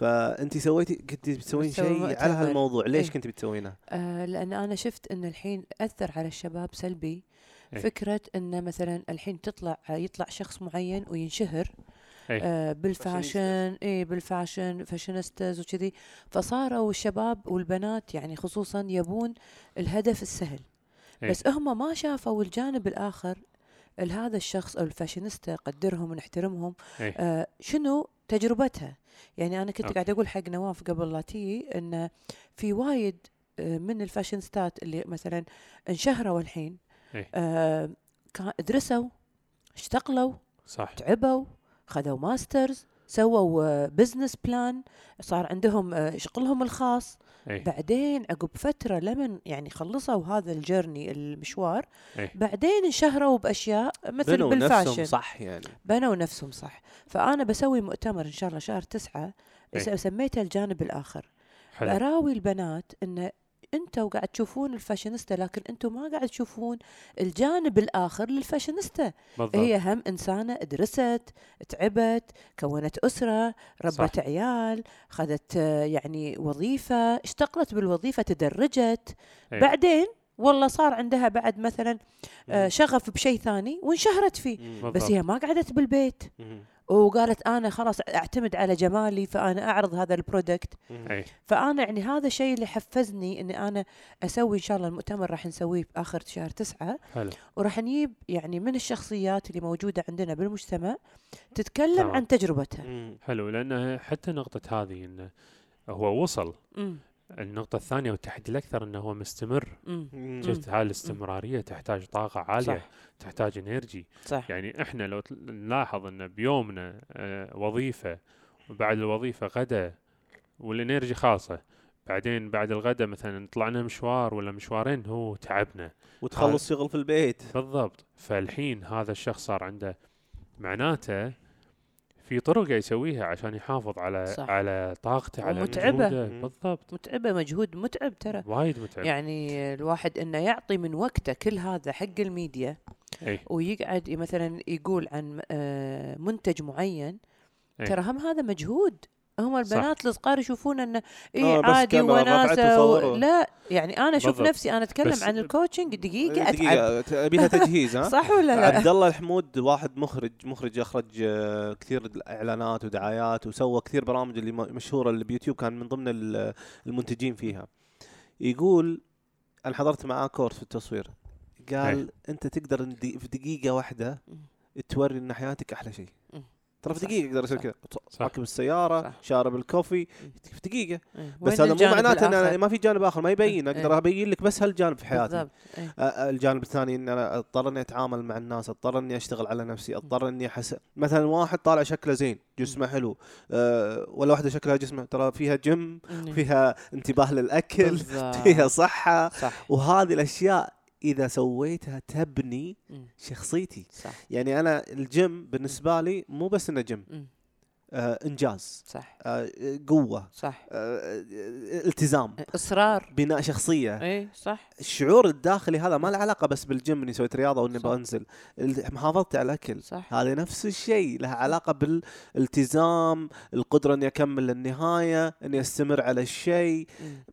فأنت سويتي كنت بتسوين شيء على. هالموضوع ليش إيه. كنت بتسوينه؟ آه لأن أنا شفت إن الحين أثر على الشباب سلبي إيه. فكرة إن مثلا الحين تطلع يطلع شخص معين وينشهر إيه. آه بال fashion اي بال fashion fashionistas وكذي فصاروا الشباب والبنات يعني خصوصا يبون الهدف السهل إيه. بس هم ما شافوا الجانب الآخر لهذا الشخص أو الفاشينيستا قدرهم ونحترمهم إيه. آه شنو تجربتها يعني أنا كنت okay. قاعد أقول حق نواف قبل لا تيجي إن في وايد آه، من الفاشينستات اللي مثلا انشهروا الحين إيه. آه درسوا اشتغلوا صح تعبوا خذوا masters سووا business plan صار عندهم آه، شغلهم الخاص إيه. بعدين عقب فترة لمن يعني خلصوا هذا ال journey المشوار إيه. بعدين انشهروا بأشياء مثل بنوا نفسهم بال fashion صح يعني بنوا نفسهم صح فأنا بسوي مؤتمر إن شاء الله شهر تسعة. س- سميته الجانب الآخر حلو أراوي البنات أن أنتوا قاعد تشوفون الفاشينيستا لكن أنتوا ما قاعد تشوفون الجانب الآخر للفاشينيستا بالضبط هي هم إنسانة درست تعبت كونت أسرة ربت صح. عيال خذت يعني وظيفة اشتغلت بالوظيفة تدرجت إيه. بعدين والله صار عندها بعد مثلا آه، شغف بشيء ثاني وانشهرت فيه. بس هي ما قعدت بالبيت. وقالت أنا خلاص أعتمد على جمالي فأنا أعرض هذا ال product. فأنا يعني هذا الشيء اللي حفزني إني أنا أسوي إن شاء الله المؤتمر راح نسويه باخر شهر تسعة. حلو. وراح نجيب يعني من الشخصيات اللي موجودة عندنا بالمجتمع تتكلم تمام. عن تجربتها. مم. حلو لأن حتى نقطة هذه إنه هو وصل. مم. النقطة الثانية والتحدي الأكثر أنه هو مستمر. شفت هاي الاستمرارية تحتاج طاقة عالية صح. تحتاج إنرجي. صح. يعني إحنا لو نلاحظ إن بيومنا آه، وظيفة وبعد الوظيفة غدا والإنرجي خاصة بعدين بعد الغدا مثلا طلعنا مشوار ولا مشوارين هو تعبنا. وتخلص شغل في البيت. بالضبط. فالحين هذا الشخص صار عنده معناته في طرق يسويها عشان يحافظ على صح. على طاقته على مم. بالضبط. متعبة مجهود متعب ترى. وايد متعب. يعني الواحد إنه يعطي من وقته كل هذا حق الميديا إي. ويقعد مثلا يقول عن آه، منتج معين أي. ترى هم هذا مجهود. هم البنات الصغار يشوفون انه اي آه، عادي وناسة و... لا يعني أنا أشوف بالضبط. نفسي أنا أتكلم عن ال coaching دقيقة أتعب دقيقة تبيها تجهيز ها؟ صح ولا لا؟ عبد الله الحمود واحد مخرج مخرج اخرج آه، كثير إعلانات ودعايات وسوى كثير برامج اللي مشهورة اللي بيوتيوب كان من ضمن ال- المنتجين فيها يقول أنا حضرت معاه course في التصوير قال إيه. أنت تقدر في دقيقة واحدة توري إن حياتك أحلى شيء. ترى في دقيقة أقدر أسوي. كذا. راكب السيارة صح. شارب الكوفي. في دقيقة إيه. بس هذا مو معناته إن؟ أنا ما في جانب آخر ما يبين إيه. أقدر أبين لك بس هالجانب في حياتي إيه. آه، الجانب الثاني إن أنا اضطر اني أتعامل مع الناس اضطر اني أشتغل على نفسي اضطر اني احس مثلا واحد طالع شكله زين جسمه حلو أه ولا واحدة شكلها جسمه ترى فيها جيم إيه. فيها انتباه للأكل. فيها صحة صح وهذه الأشياء إذا سويتها تبني. شخصيتي. صح. يعني أنا الجيم بالنسبة لي مو بس إنه جيم. آه إنجاز. صح. آه قوة. صح. آه التزام. إصرار. بناء شخصية. اي صح. الشعور الداخلي هذا ما له علاقة بس بالجيم إني سويت رياضة وإني. بنزل. محافظتي على الأكل. صح. هذا نفس الشيء. لها علاقة بالالتزام القدرة إني أكمل للنهايه إني أستمر على الشيء. مم.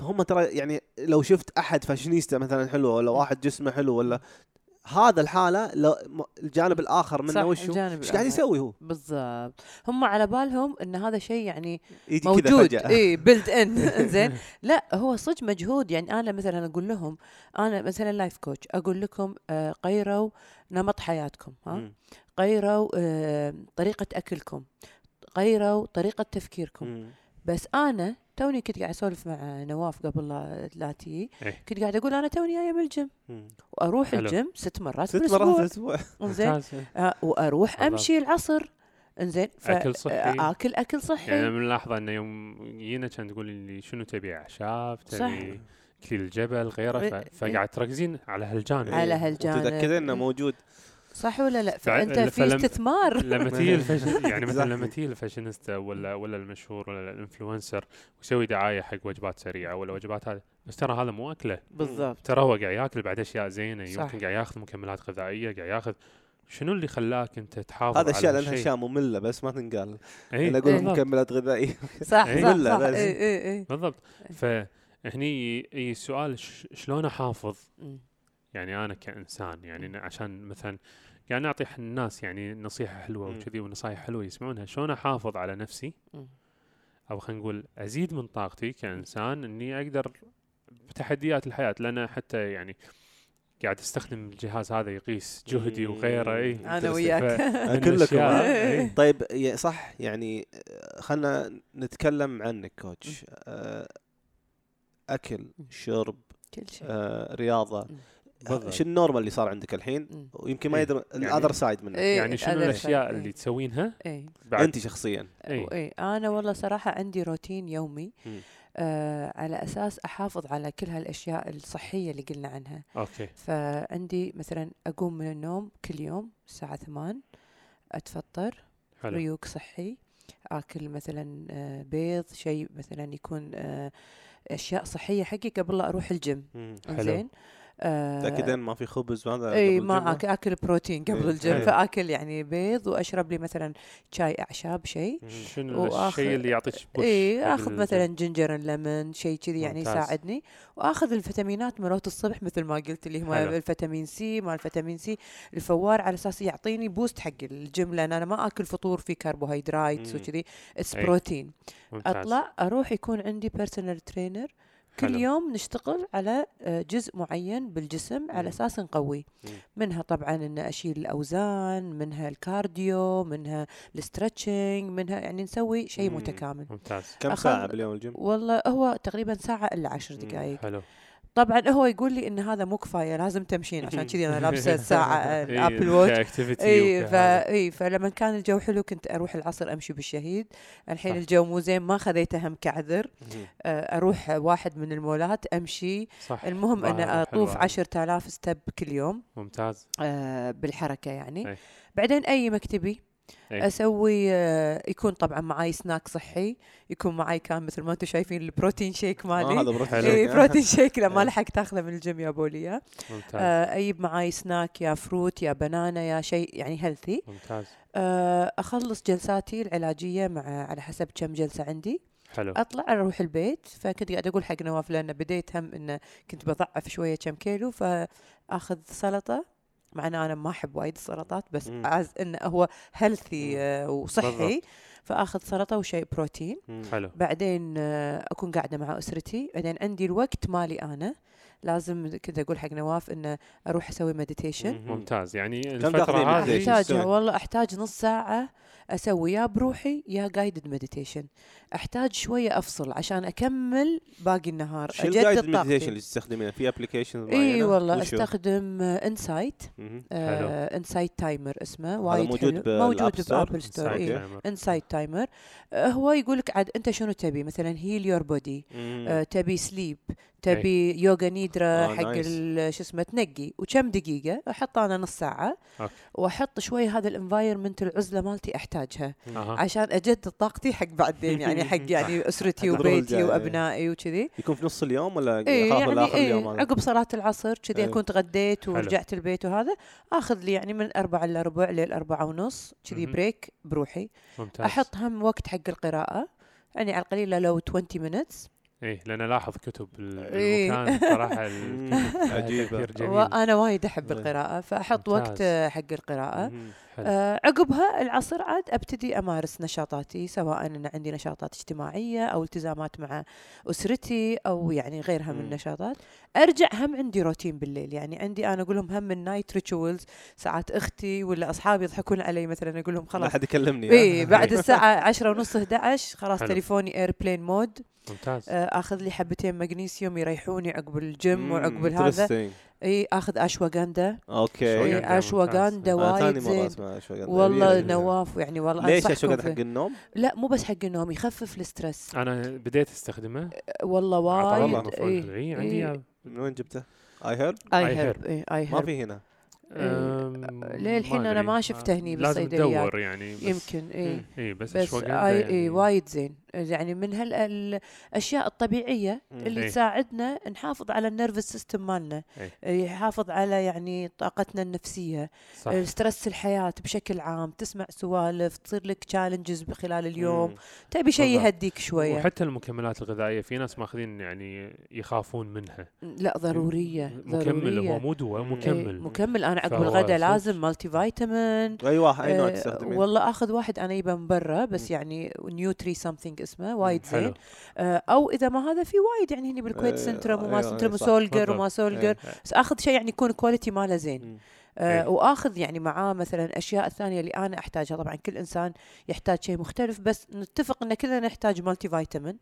فهم ترى يعني لو شفت أحد فاشينيستا مثلا حلو ولا واحد جسمه حلو ولا هذا الحالة لو الجانب الآخر منه الجانب إيش قاعد. يسوي هو؟ بالضبط. هم على بالهم إن هذا شيء يعني يجي موجود. اي built in زين لا هو صدق مجهود. يعني أنا مثلا أقول لهم أنا مثلا life coach أقول لكم آه، غيروا نمط حياتكم ها. غيروا آه، طريقة أكلكم غيروا طريقة تفكيركم. بس أنا توني كنت قاعد أسولف مع نواف قبل لا تجي إيه. كنت قاعد أقول أنا توني جاية من الجيم. وأروح حلو. الجيم ست مرات ست بالأسبوع مرات في الأسبوع زين ممتاز إيه. آه وأروح. أمشي العصر إنزين ف- أكل صحي. آه، اكل أكل صحي يعني لحظة إنه يوم جينا كان تقول لي شنو تبي أعشاب صح. تبي اكليل الجبل غيره. فقاعد تركزين على هالجانب على. هالجانب. وتتاكدين إنه. موجود صح ولا لا فع- فانت في استثمار لما تيجي الفاشن يعني مثلا لما. تيجي الفاشينيستا ولا ولا المشهور ولا ال influencer ويسوي دعاية حق وجبات سريعة ولا وجبات هذه بس ترى هذا مو أكله بالضبط ترى هو قاعد ياكل بعد أشياء زينة صح. يمكن قاعد ياخذ مكملات غذائية قاعد ياخذ شنو اللي خلاك أنت تحافظ هذا على أشياء لأنها؟ أشياء مملة بس ما تنقال إيه، أنا أقول بالضبط. مكملات غذائية صح إيه. صح صح بس. اي اي اي بالضبط فهني السؤال ش- شلون أحافظ. يعني أنا كإنسان يعني عشان مثلا قاعد نعطي ح- الناس يعني نصيحة حلوة. وكذي ونصايح حلوة يسمعونها شلون أحافظ على نفسي. أو خلينا نقول أزيد من طاقتي كإنسان إني أقدر بتحديات الحياة لأن حتى يعني قاعد أستخدم الجهاز هذا يقيس جهدي. وغيره اي أنا وياك كلكم؟ إيه. طيب صح يعني آه، خلنا نتكلم عنك كوتش آه، أكل شرب كل شيء آه، رياضة. شو ال normal اللي صار عندك الحين. ويمكن ما إيه. يدري يعني- ال other side منك. إيه، يعني شنو الأشياء الفرق. اللي تسوينها؟ اي بعد. أنت شخصيا. إيه. اي أنا والله صراحة عندي روتين يومي مم. آه على أساس أحافظ على كل هالأشياء الصحية اللي قلنا عنها. أوكي. فعندي مثلا أقوم من النوم كل يوم الساعة 8 أتفطر حلو. ريوق صحي آكل مثلا آه، بيض شيء مثلا يكون آه، أشياء صحية حقي قبل لا أروح الجيم. زين آه، تاكدين ما في خبز هذا إي قبل ما الجمعة؟ أكل بروتين قبل إيه، الجيم. فأكل يعني بيض وأشرب لي مثلا شاي أعشاب شيء. شنو الشيء اللي يعطيك push اي اخذ؟ مثلا ginger ليمون شيء كذي يعني. يساعدني وآخذ الفيتامينات مالت الصبح مثل ما قلت اللي هو. الفيتامين C مال الفيتامين C الفوار على أساس يعطيني boost حق الجيم لأن أنا ما آكل فطور فيه كربوهيدرايت مم. وكذي it's. بروتين ممتاز. أطلع أروح يكون عندي personal trainer كل حلو. يوم نشتغل على آه، جزء معين بالجسم. على أساس نقويه. منها طبعا إن أشيل الأوزان منها ال cardio منها ال stretching منها يعني نسوي شيء. متكامل ممتاز كم ساعة باليوم الجيم؟ والله هو تقريبا ساعة إلا عشر. دقائق حلو طبعا هو يقول لي إن هذا مو كفاية لازم تمشين عشان كذي أنا لابسة الساعة إيه، الأبل ووتش اي اي فلما كان الجو حلو كنت أروح العصر أمشي بالشهيد. الحين صح. الجو مو زين ما خذيته هم كعذر. آه، أروح واحد من المولات أمشي. صح. المهم أنا أطوف هذا. عشرة آلاف ستب كل يوم. ممتاز. آه، بالحركة يعني. أي. بعدين أي مكتبي؟ إيه. أسوي آه، يكون طبعا معاي سناك صحي يكون معاي كان مثل ما أنتم شايفين ال protein shake آه مالي هذا بروتين. اي shake. protein shake لا ما إيه. لحق تاخذه من الجيم يا بوليا ممتاز آه، أجيب معاي سناك يا fruit يا banana يا شيء يعني healthy ممتاز أخلص جلساتي العلاجية مع على حسب كم جلسة عندي حلو أطلع أروح البيت فكنت قاعدة أقول حق نواف لأن بديت هم إنه كنت بضعف شوية كم كيلو فأخذ سلطة مع ان أنا ما أحب وايد السلطات بس مم. عاز إنه هو healthy مم. وصحي بالضبط. فأخذ سلطة وشيء بروتين مم. حلو بعدين آه، أكون قاعدة مع أسرتي بعدين عندي الوقت مالي أنا لازم كنت أقول حق نواف إنه أروح أسوي meditation مم. ممتاز يعني من هذه meditation؟ أحتاج؟ والله أحتاج نص ساعة أسوي يا بروحي يا guided meditation أحتاج شوية أفصل عشان أكمل باقي النهار. شو guided meditation اللي تستخدمينه؟ في application إي والله أستخدم Insight. Insight Timer اسمه. وايد موجود حلو. موجود؟ بـ Apple Store إي. Insight Timer هو يقول لك عاد أنت شنو تبي؟ مثلا heal your body. تبي sleep تبي يوغا نيدرا آه، حق شو اسمه تنقي. وكم دقيقة؟ أحط أنا نص ساعة. وأحط شوي هذا ال environment العزله مالتي أحتاجها. عشان أجدد طاقتي حق بعدين يعني حق يعني أسرتي وبيتي. وأبنائي وكذي يكون في نص اليوم ولا خلاص يعني آخر إيه اليوم؟ عقب صلاة العصر كذي إيه. أكون تغديت. ورجعت البيت وهذا آخذ لي يعني من أربعة الا ربع للأربعة ونص كذي. بريك بروحي ممتاز أحط هم وقت حق القراءة يعني على القليله لو 20 minutes إيه لأن ألاحظ كتب إيه. المكان صراحة جميل وأنا وايد أحب إيه. القراءة فأحط ممتاز. وقت حق القراءة. حلو. آه عقبها العصر عاد أبتدي أمارس نشاطاتي سواء أن عندي نشاطات اجتماعية أو التزامات مع أسرتي أو يعني غيرها من. النشاطات أرجع هم عندي روتين بالليل يعني عندي أنا أقول لهم هم ال night rituals ساعات أختي ولا أصحابي يضحكون علي مثلا أقول لهم لا خلاص حد يكلمني إي بعد الساعة 10 ونص 11 خلاص حلو. تليفوني airplane mode ممتاز آه، آخذ لي حبتين مغنيسيوم يريحوني عقب الجيم. وعقب هذا. اي آخذ اشواغندا أوكي. اي اشواغندا وايد زين. والله. نواف يعني والله ليش اشواغندا. حق النوم؟ لا مو بس حق النوم يخفف ال stress أنا بديت أستخدمه والله أعطى وايد والله. إيه، عندي إيه. إياه. من وين جبته؟ آي هيرب؟ آي I هيرب heard. اي آي ما هيرب في هنا ما أنا أدري. ما شفته هني لازم بالصيدليات. تدور يعني بس يمكن اي اي بس, بس أشواغندا آي يعني اي وايد زين يعني من هالأشياء الطبيعية. اللي إيه. تساعدنا نحافظ على النيرفس سيستم مالنا إيه. يحافظ على يعني طاقتنا النفسية صح ستريس الحياة بشكل عام تسمع سوالف تصير لك تشالنجز خلال اليوم مم. تبي شيء. يهديك شوية وحتى المكملات الغذائية في ناس ماخذين يعني يخافون منها لا ضرورية مكمل ضرورية هو مو دواء. إيه، مكمل مكمل أنا عقب الغداء. لازم مالتي فيتامين أي واحد أي نوع تستخدمين؟ والله آخذ واحد أنا يبه من برا بس. يعني Nutri something اسمه وايد زين آه، أو إذا ما هذا في وايد يعني هني بالكويت آه، Centrum وما أيوة، Centrum أيوة، صح. و Solgar. وما Solgar إيه. بس آخذ شيء يعني يكون quality ماله زين. آه إيه. وآخذ يعني معاه مثلا أشياء الثانية اللي أنا أحتاجها طبعا كل إنسان يحتاج شيء مختلف بس نتفق إن كلنا نحتاج multivitamin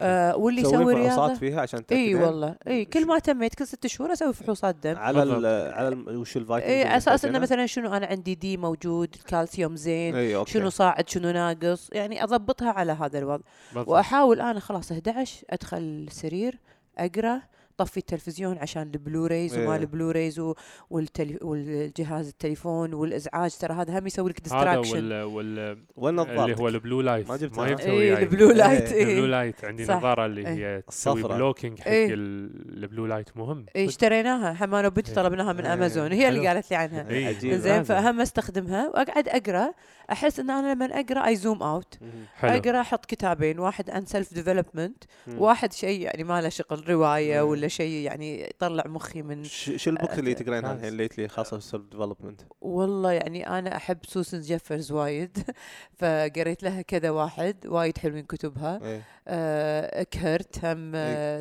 آه واللي يسوي فحوصات رياضة؟ فيها عشان إي تتأكدين؟ والله. إي كل ما تميت كل ست شهور أسوي فحوصات دم. على ال. على وش الفيتامين إي على أساس إنه مثلا شنو أنا عندي D موجود الكالسيوم زين إي أوكي. شنو صاعد شنو ناقص يعني أضبطها على هذا الوضع. بالضبط. وأحاول أنا خلاص 11 أدخل السرير أقرأ طفي التلفزيون عشان ال blue rays وما إيه. ال blue rays والتلي والجهاز التليفون والإزعاج ترى هذا هم يسوي لك هذا distraction وال وال والنظارة اللي هو ال blue light ما جبتها ما. جبته اي وياي ال blue light إيه، ال blue اي light عندي. نظارة اللي إيه. هي تسوي. blocking حق إيه. ال- ال blue light مهم إيه، اشتريناها حمانه وبنتي إيه. طلبناها من إيه. امازون هي اللي. قالت لي عنها إيه. زين. فاهم استخدمها وأقعد أقرأ أحس إن أنا لما أقرأ اي zoom out أقرأ أحط كتابين واحد عن self development. واحد شيء يعني ما له شغل رواية مم. ولا شيء يعني يطلع مخي من ش- شو ال book اللي تقرينها. الحين ليتلي خاصة بال self development؟ والله يعني أنا أحب سوسن جيفرز وايد فقريت لها كذا واحد وايد حلوين كتبها. اي آه إكهرت هم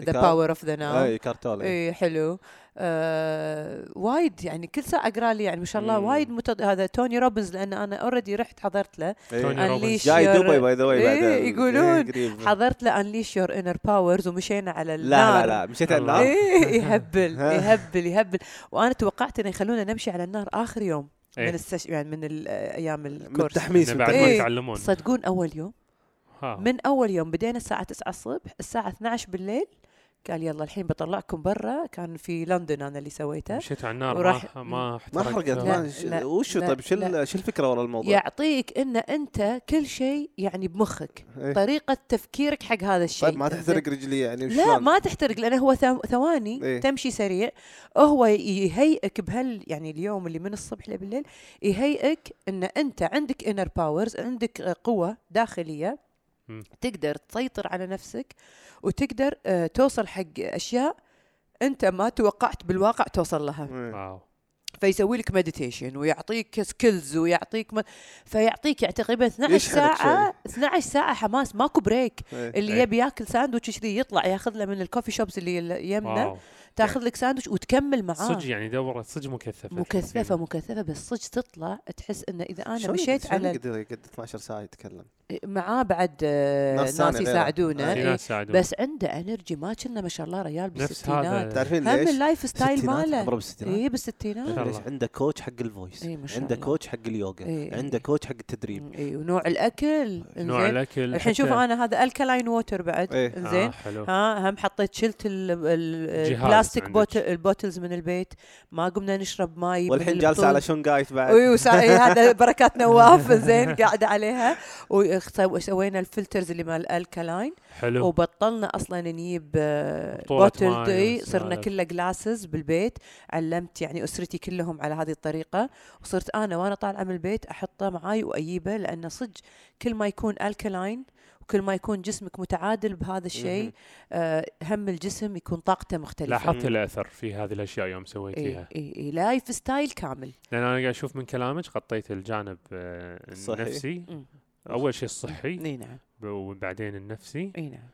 the power of now إي إكهارت تولي إي حلو. آه وايد يعني كل ساعة أقرأ لي يعني ما شاء الله مم. وايد متد... هذا توني روبنز لأن أنا already رحت حضرت له توني إيه. روبنز. Unleash جاي your- دبي by the way إيه، بعد يقولون إيه،. حضرت له unleash your inner powers ومشينا على لا النار لا لا مشيت على. النار إيه يهبل. يهبل يهبل وأنا توقعت إنه يخلونا نمشي على النار آخر يوم إيه. من السش... يعني من أيام من ال course التحميس من بعد إيه. ما التحميس. يتعلمون تصدقون أول يوم ها. من أول يوم بدينا الساعة 9 الصبح الساعة 12 بالليل قال يلا الحين بطلعكم برا كان في لندن أنا اللي سويته مشيت على النار وراح- ما ما ما احترقت. حرقت لا، ما لا، وشو لا، طيب شو شو الفكرة ورا الموضوع؟ يعطيك إن أنت كل شيء يعني بمخك إيه. طريقة تفكيرك حق هذا الشيء طيب ما تحترق رجلي يعني لا؟ ما تحترق لأنه هو ثو- ثواني إيه. تمشي سريع هو يهيئك بهال يعني اليوم اللي من الصبح لبالليل يهيئك إن أنت عندك inner powers عندك قوة داخلية. تقدر تسيطر على نفسك وتقدر آه، توصل حق أشياء أنت ما توقعت بالواقع توصل لها. إيه. واو. فيسوي لك meditation ويعطيك skills ويعطيك ما فيعطيك يعني تقريبا 12 يشحنك ساعة 12 ساعة حماس ماكو break إيه. اللي إيه. يبي ياكل ساندوتش كذي يطلع ياخذ له من ال coffee shops اللي يمنا تاخذ لك ساندوتش وتكمل معاه. صدق يعني دورة صدق مكثفة مكثفة مكثفة بس صدق تطلع تحس انه إذا أنا مشيت شلون على يقدر يقعد 12 ساعة يتكلم؟ معاه بعد آه، ناس ناس. يساعدونه. في إيه. بس عنده energy ما كنا ما شاء الله ريال بالستينات. تعرفين هم ليش؟ ال lifestyle ماله. عمره بالستينات. اي بالستينات. الله. عنده coach حق ال voice شاء عنده. coach حق اليوجا إيه، عنده. coach حق التدريب إي ونوع الأكل نوع. الأكل الحين شوف أنا هذا ال alkaline water بعد إيه. إنزين آه حلو ها هم حطيت شلت البلاستيك. bottle ال bottles من البيت ما قمنا نشرب ماي والحين جالسه على ال bottle. شونغايت بعد إي هذا بركات نواف زين قاعدة عليها وسوينا ال filters اللي مال ال alkaline حلو. وبطلنا أصلا نجيب بطولة bottle دي. صرنا كله glasses بالبيت. علمت يعني أسرتي كلهم على هذه الطريقة. وصرت أنا وأنا طالعة من البيت احطه معاي وأجيبه لأن صدق كل ما يكون ال alkaline وكل ما يكون جسمك متعادل بهذا الشيء. آه هم الجسم يكون طاقته مختلفة. لاحظت الأثر في هذه الأشياء يوم سويتيها إي إي lifestyle كامل. لأن أنا قاعد أشوف من كلامك غطيت الجانب آه، الصحي. النفسي. أول شيء الصحي. إي نعم. وبعدين النفسي. إي نعم.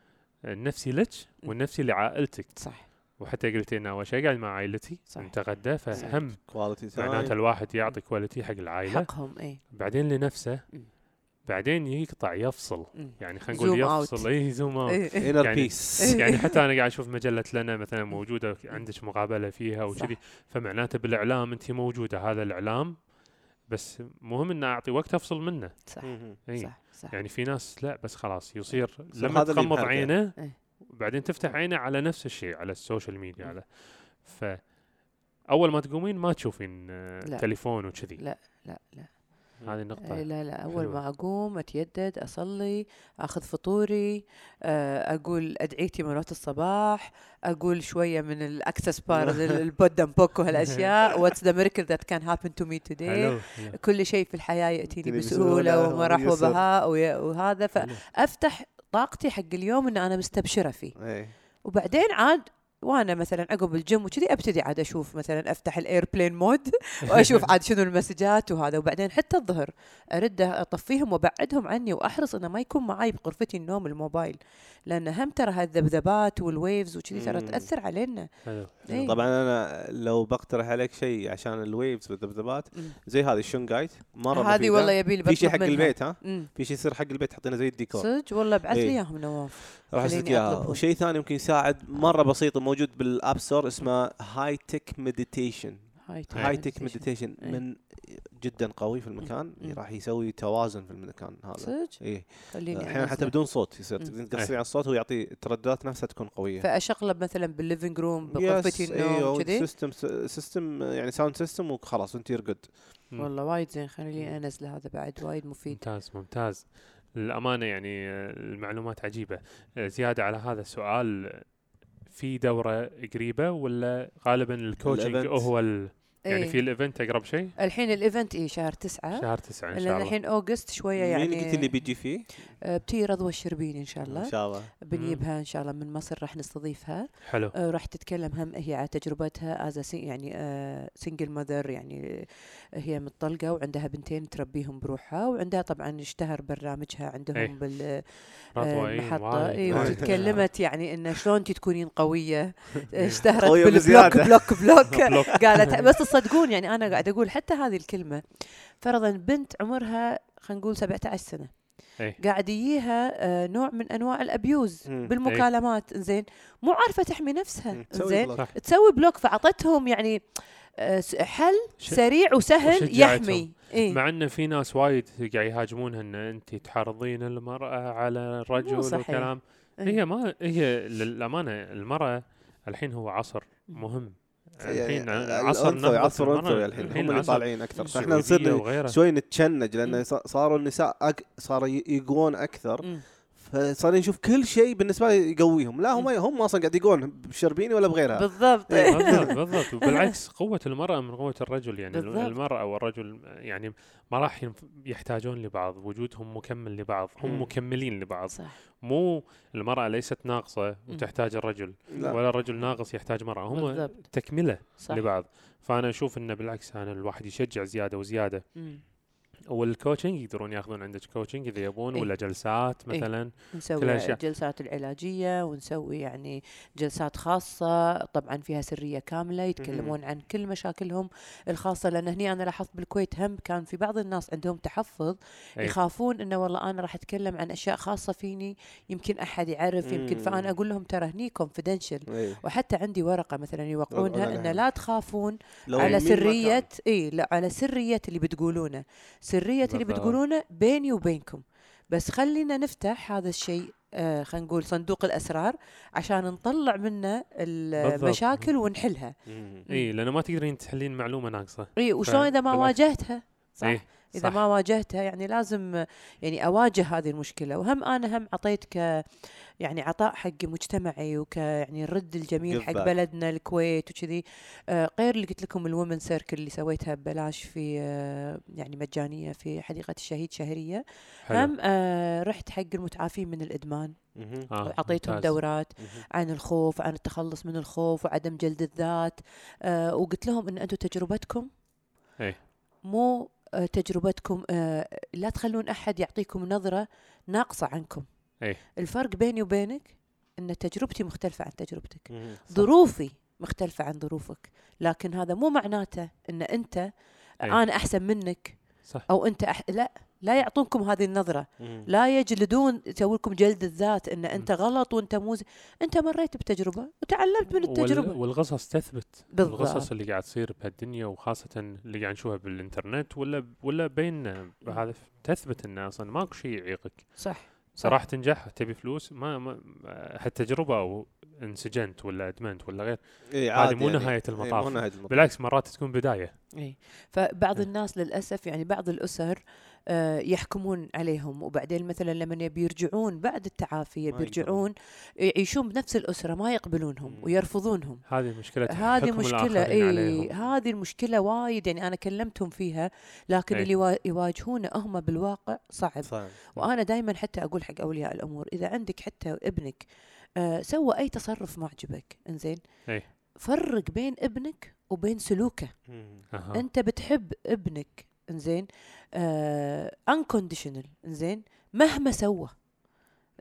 النفسي لك والنفسي لعائلتك. صح. وحتى قلت لنا أول شيء قاعد مع عائلتي. صح. نتغدى فهم quality معناته الواحد يعطي quality حق العائلة. حقهم إي. بعدين لنفسه. بعدين يقطع يفصل. مم. يعني خلينا نقول. يفصل. إي zoom out. inner يعني- peace يعني حتى أنا قاعد أشوف مجلة لنا مثلا موجودة عندك مقابلة فيها وكذي. فمعناته بالإعلام أنت موجودة هذا الإعلام. بس مهم ان أعطي وقت أفصل منه. صح. إي. صح. صح يعني في ناس لا بس خلاص يصير صار لما تغمض محركه. عينه إيه. وبعدين تفتح عينه على نفس الشيء على ال social media. على ف أول ما تقومين ما تشوفين آه، لا. تليفون وكذي لا لا لا هذه إيه النقطه لا لا أول حلوة. ما أقوم أتيدد أصلي أخذ فطوري آه، أقول أدعيتي مرات الصباح أقول شوية من ال access bar ال body book وهالاشياء what's the miracle that can happen to me today. كل شيء في الحياة يأتيني يأتيني بسهولة بسهولة ومرح. وبهاء وهذا حلو. فافتح طاقتي حق اليوم ان أنا مستبشرة فيه إيه. وبعدين عاد وأنا مثلا عقب الجيم وكذي أبتدي عاد أشوف مثلا أفتح ال airplane mode وأشوف عاد شنو المسجات وهذا وبعدين حتى الظهر ارد أطفيهم وأبعدهم عني وأحرص إنه ما يكون معاي بغرفتي النوم الموبايل لأن هم ترى هالذبذبات وال waves وكذي ترى. تأثر علينا إيه. طبعا أنا لو بقترح عليك شيء عشان ال waves والذبذبات. زي هذه الشونغايت مرة هذه. والله يبي لي في شيء حق. البيت ها. في شيء يصير حق البيت حطينا زي الديكور صدق والله ابعث لي إيه. إياهم نواف راح ارسل لك خليني إياها. وشيء ثاني ممكن يساعد مرة بسيط موجود بال App Store اسمه high tech meditation هاي هاي تك meditation إيه. من جدا قوي في المكان. مم. راح يسوي توازن في المكان هذا. صدق؟ إيه. خليني أحيانا حتى. بدون صوت يصير. تقصرين على الصوت ويعطي الترددات نفسها تكون قوية. فأشغله مثلا بال living room بغرفتي النوم كذي؟ system system يعني sound system وخلاص انت يرقد. والله وايد زين خليني انزله هذا بعد وايد مفيد. ممتاز ممتاز. للأمانة يعني آه، المعلومات عجيبة آه، زيادة على هذا السؤال في دورة قريبة ولا غالبا ال coaching. هو ال... يعني إيه. في ال event أقرب شيء؟ الحين ال event اي شهر تسعة. شهر تسعة إن شاء الله. الحين August شوية مين يعني قلت اللي بيجي فيه؟ آه، بتي رضوى الشربيني إن شاء الله. إن شاء الله. بنجيبها إن شاء الله من مصر راح نستضيفها. حلو. آه، راح تتكلم هم هي على تجربتها از يعني single mother يعني آه، هي مطلقه وعندها بنتين تربيهم بروحها وعندها طبعا اشتهر برنامجها عندهم إيه. بال رضوى إيه، المحطة. وايد- اي وايد. وتكلمت يعني انه شلون انت تكونين قوية. اشتهرت بال block block. block. قالت بس تصدقون يعني أنا قاعد أقول حتى هذه الكلمة فرضا بنت عمرها خلينا نقول 17 سنة إيه. قاعد يجيها آه، نوع من أنواع ال abuse مم. بالمكالمات زين مو عارفة تحمي نفسها زين block. تسوي block فأعطتهم يعني آه، حل ش- سريع وسهل. يحمي إيه؟ مع انه في ناس وايد قاعد يهاجمونها ان انت تعرضين المرأة على الرجل صحيح. وكلام هي ما هي للأمانة المرأة الحين هو عصر مهم الحين عصر نهضة عصر المرأة. انثوي الحين هم اللي طالعين أكثر فإحنا نصير. شوي نتشنج لأن صاروا النساء أك... صاروا ي- يقوون أكثر مم. فصار نشوف كل شيء بالنسبة لي يقويهم لا هم هم أصلا قاعد يقون بشربيني ولا بغيرها بالضبط إيه. بالضبط بالضبط وبالعكس قوة المرأة من قوة الرجل يعني بالضبط. المرأة والرجل يعني ما راح يحتاجون لبعض وجودهم مكمل لبعض هم. مكملين لبعض صح مو المرأة ليست ناقصة وتحتاج الرجل لا. ولا الرجل ناقص يحتاج مرأة هم بالضبط. تكملة صح لبعض فأنا أشوف أنه بالعكس أنا الواحد يشجع زيادة وزيادة مم. وال coaching يقدرون ياخذون عندك coaching إذا يبون إيه. ولا جلسات إيه. مثلا نسوي كل. الجلسات العلاجية ونسوي يعني جلسات خاصة طبعا فيها سرية كاملة يتكلمون عن كل مشاكلهم الخاصة لأن هني أنا لاحظت بالكويت هم كان في بعض الناس عندهم تحفظ إيه. يخافون إنه والله أنا راح أتكلم عن أشياء خاصة فيني يمكن أحد يعرف يمكن. فأنا أقول لهم ترى هني كونفدنشل إيه. وحتى عندي ورقة مثلا يوقعونها لا، ان لا. لا تخافون على. سرية اي لا على سرية اللي بتقولونه سريه اللي. بتقولونه بيني وبينكم. بس خلينا نفتح هذا الشيء آه خلينا نقول صندوق الأسرار عشان نطلع منه المشاكل ونحلها. اي لأنه ما تقدرين تحلين معلومة ناقصة. اي وشلون إذا ما. واجهتها؟ صح. إيه، إذا صح. ما واجهتها يعني لازم يعني أواجه هذه المشكلة وهم أنا هم عطيت ك يعني عطاء حق مجتمعي وك يعني الرد الجميل حق. بلدنا الكويت وكذي آه غير اللي قلت لكم الومن سيركل اللي سويتها ببلاش في آه يعني مجانية في حديقة الشهيد شهرية حلو. هم آه رحت حق المتعافين من الإدمان. آه، وعطيتهم ممتاز. دورات مهم. عن الخوف عن التخلص من الخوف وعدم جلد الذات آه وقلت لهم إن أنتم تجربتكم إيه. مو آه تجربتكم آه لا تخلون أحد يعطيكم نظرة ناقصة عنكم إيه. الفرق بيني وبينك إن تجربتي مختلفة عن تجربتك. ظروفي مختلفة عن ظروفك لكن هذا مو معناته إن أنت إيه. أنا أحسن منك صح أو أنت أح... لا لا يعطونكم هذه النظرة. مهم. لا يجلدون يسوي لكم جلد الذات إن أنت غلط وأنت مو أنت مريت بتجربة وتعلمت من التجربة. وال... والقصص تثبت. بالضبط. القصص اللي قاعد تصير بهالدنيا وخاصة اللي قاعد نشوفها بالإنترنت ولا ولا بيننا هذا تثبت انه أصلا ماكو شيء يعيقك. صح. صراحة تنجح تبي فلوس ما, ما هالتجربة أو انسجنت ولا أدمنت ولا غير إيه، هذه مو يعني. نهاية إيه، المطاف. مو نهاية المطاف. بالعكس مرات تكون بداية. اي فبعض إيه. الناس للأسف يعني بعض الأسر آه، يحكمون عليهم وبعدين مثلا لما يبي يرجعون بعد التعافي يبي ما يرجعون يعيشون بنفس الأسرة ما يقبلونهم. ويرفضونهم هذه مشكله هذه الآخرين إي. هذه المشكلة وايد يعني أنا كلمتهم فيها لكن إي. اللي وا- يواجهونه هم بالواقع صعب صح وأنا دائما حتى أقول حق أولياء الأمور إذا عندك حتى ابنك آه سوى أي تصرف ما عجبك إنزين إي. فرق بين ابنك وبين سلوكه مهم. أها. أنت بتحب ابنك إنزين آه unconditional إنزين مهما سوى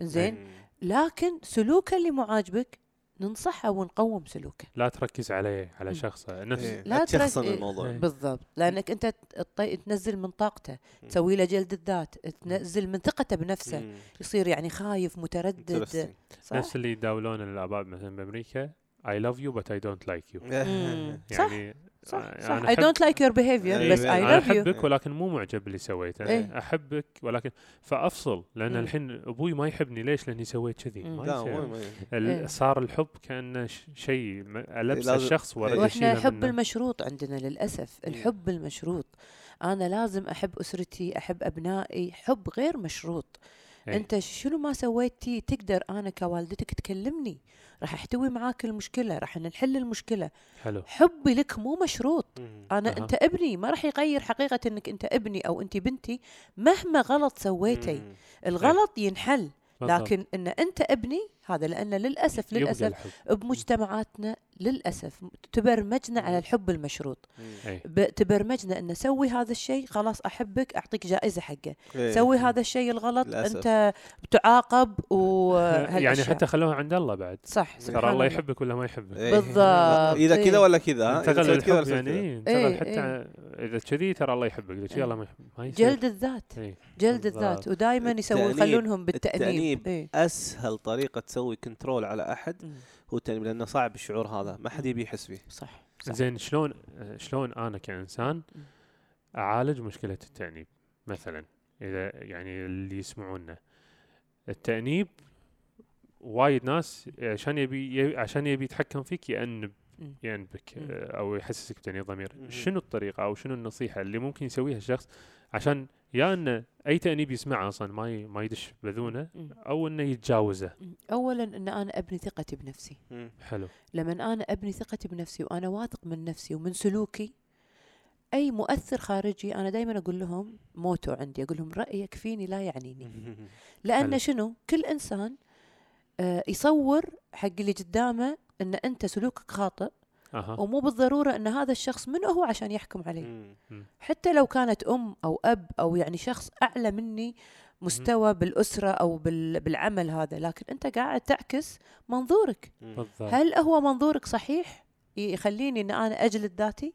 إنزين مهم. لكن سلوكه اللي مو عاجبك ننصحه ونقوم سلوكه لا تركز عليه على. شخصه نفس إيه، لا تشخصن إيه. الموضوع إيه. بالضبط لأنك أنت تطي... تنزل من طاقته. تسوي له جلد الذات تنزل من ثقته بنفسه. يصير يعني خايف متردد نفس اللي يداولون الآباء مثلا بأمريكا I love you but I don't like you. مم. صح يعني صح آه، صح. أنا I أحب- don't like your behavior إيه، بس I أنا love you. احبك ولكن مو معجب باللي سويته. إيه. أحبك ولكن فأفصل لأن مم. الحين أبوي ما يحبني. ليش؟ لأني سويت كذي. ما إيه. صار الحب كأنه ش- شيء لازم- الشخص إيه. وإحنا اشيله الحب. المشروط عندنا للأسف. الحب المشروط. أنا لازم أحب أسرتي أحب أبنائي. حب غير مشروط. إيه. أنت شنو ما سويتي تقدر أنا كوالدتك تكلمني راح أحتوي معاك المشكلة راح نحل المشكلة حلو حبي لك مو مشروط مم. أنا أها. أنت ابني ما راح يغير حقيقة إنك أنت ابني أو أنت بنتي مهما غلط سويتي مم. الغلط ينحل بالضبط. لكن إن أنت ابني هذا لأن للأسف يبقى للأسف الحب بمجتمعاتنا للأسف تبرمجنا على الحب المشروط ب- تبرمجنا إن سوي هذا الشيء خلاص أحبك أعطيك جائزة حقه إيه. سوي هذا الشيء الغلط للأسف. أنت بتعاقب يعني وهالاشياء حتى خلوها عند الله بعد صح ترى الله يحبك ولا ما يحبك إيه. بالضبط. إذا كذا إيه. ولا كذا؟ إذا انتقل ولا الحب يعني. إيه انتقل إيه، حتى إذا كذي ترى الله يحبك إذا كذي الله ما يحب ما يصير جلد الذات إيه. جلد. الذات ودائما يسوون يخلونهم بالتأنيب التأنيب إيه. أسهل طريقة تسوي كنترول على أحد. هو التأنيب لأنه صعب الشعور هذا ما حد يبي يحس فيه صح صح. زين شلون شلون أنا كإنسان. أعالج مشكلة التأنيب مثلا إذا يعني اللي يسمعونا التأنيب وايد ناس عشان يبي ي- عشان يبي يتحكم فيك يأنب. يأنبك أو يحسسك بتأنيب ضمير. شنو الطريقة أو شنو النصيحة اللي ممكن يسويها الشخص عشان يا انه أي تأنيب يسمعه أصلا ما ي- ما يدش بذونه مم. أو أنه يتجاوزه مم. اولا أن أنا أبني ثقتي بنفسي مم. حلو لما أنا أبني ثقتي بنفسي وأنا واثق من نفسي ومن سلوكي أي مؤثر خارجي أنا دائما أقول لهم موتو عندي أقول لهم رأيك فيني لا يعنيني لأن حلو. شنو كل إنسان آه، يصور حق اللي قدامه أن أنت سلوكك خاطئ أها. ومو بالضرورة إن هذا الشخص من هو عشان يحكم عليه. مم. حتى لو كانت أم أو أب أو يعني شخص أعلى مني مستوى بالأسرة أو بال- بالعمل هذا لكن أنت قاعد تعكس منظورك. مم. بالضبط. هل هو منظورك صحيح؟ يخليني إن أنا أجلد ذاتي.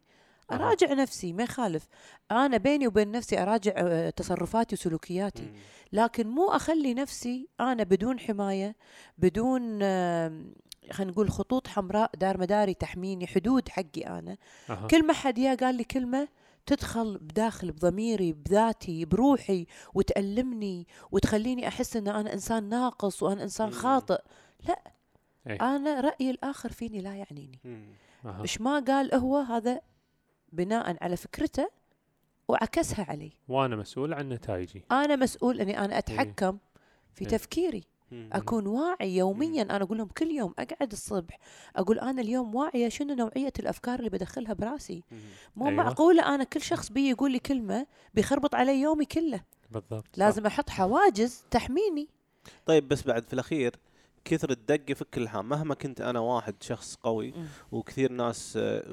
أراجع نفسي ما يخالف. أنا بيني وبين نفسي أراجع آه، تصرفاتي وسلوكياتي. مم. لكن مو أخلي نفسي أنا بدون حماية بدون خلينا نقول خطوط حمراء دار مداري تحميني حدود حقي أنا أها. كل ما حد يا قال لي كلمة تدخل بداخل بضميري بذاتي بروحي وتألمني وتخليني أحس إن أنا إنسان ناقص وأنا إنسان. خاطئ أي. أنا رايي الآخر فيني لا يعنيني. أها. إيش ما قال هو هذا بناء على فكرته وعكسها علي وأنا مسؤول عن نتائجي أنا مسؤول إني أنا أتحكم في إيه. تفكيري. أكون واعي يوميا أنا أقول لهم كل يوم أقعد الصبح أقول أنا اليوم واعية شنو نوعية الأفكار اللي بدخلها براسي. مو أيوة. معقولة أنا كل شخص بي يقول لي كلمة بيخربط علي يومي كله بالضبط. لازم أحط حواجز تحميني طيب بس بعد في الأخير كثر الدق يفك اللحام مهما كنت أنا واحد شخص قوي. وكثير ناس آه،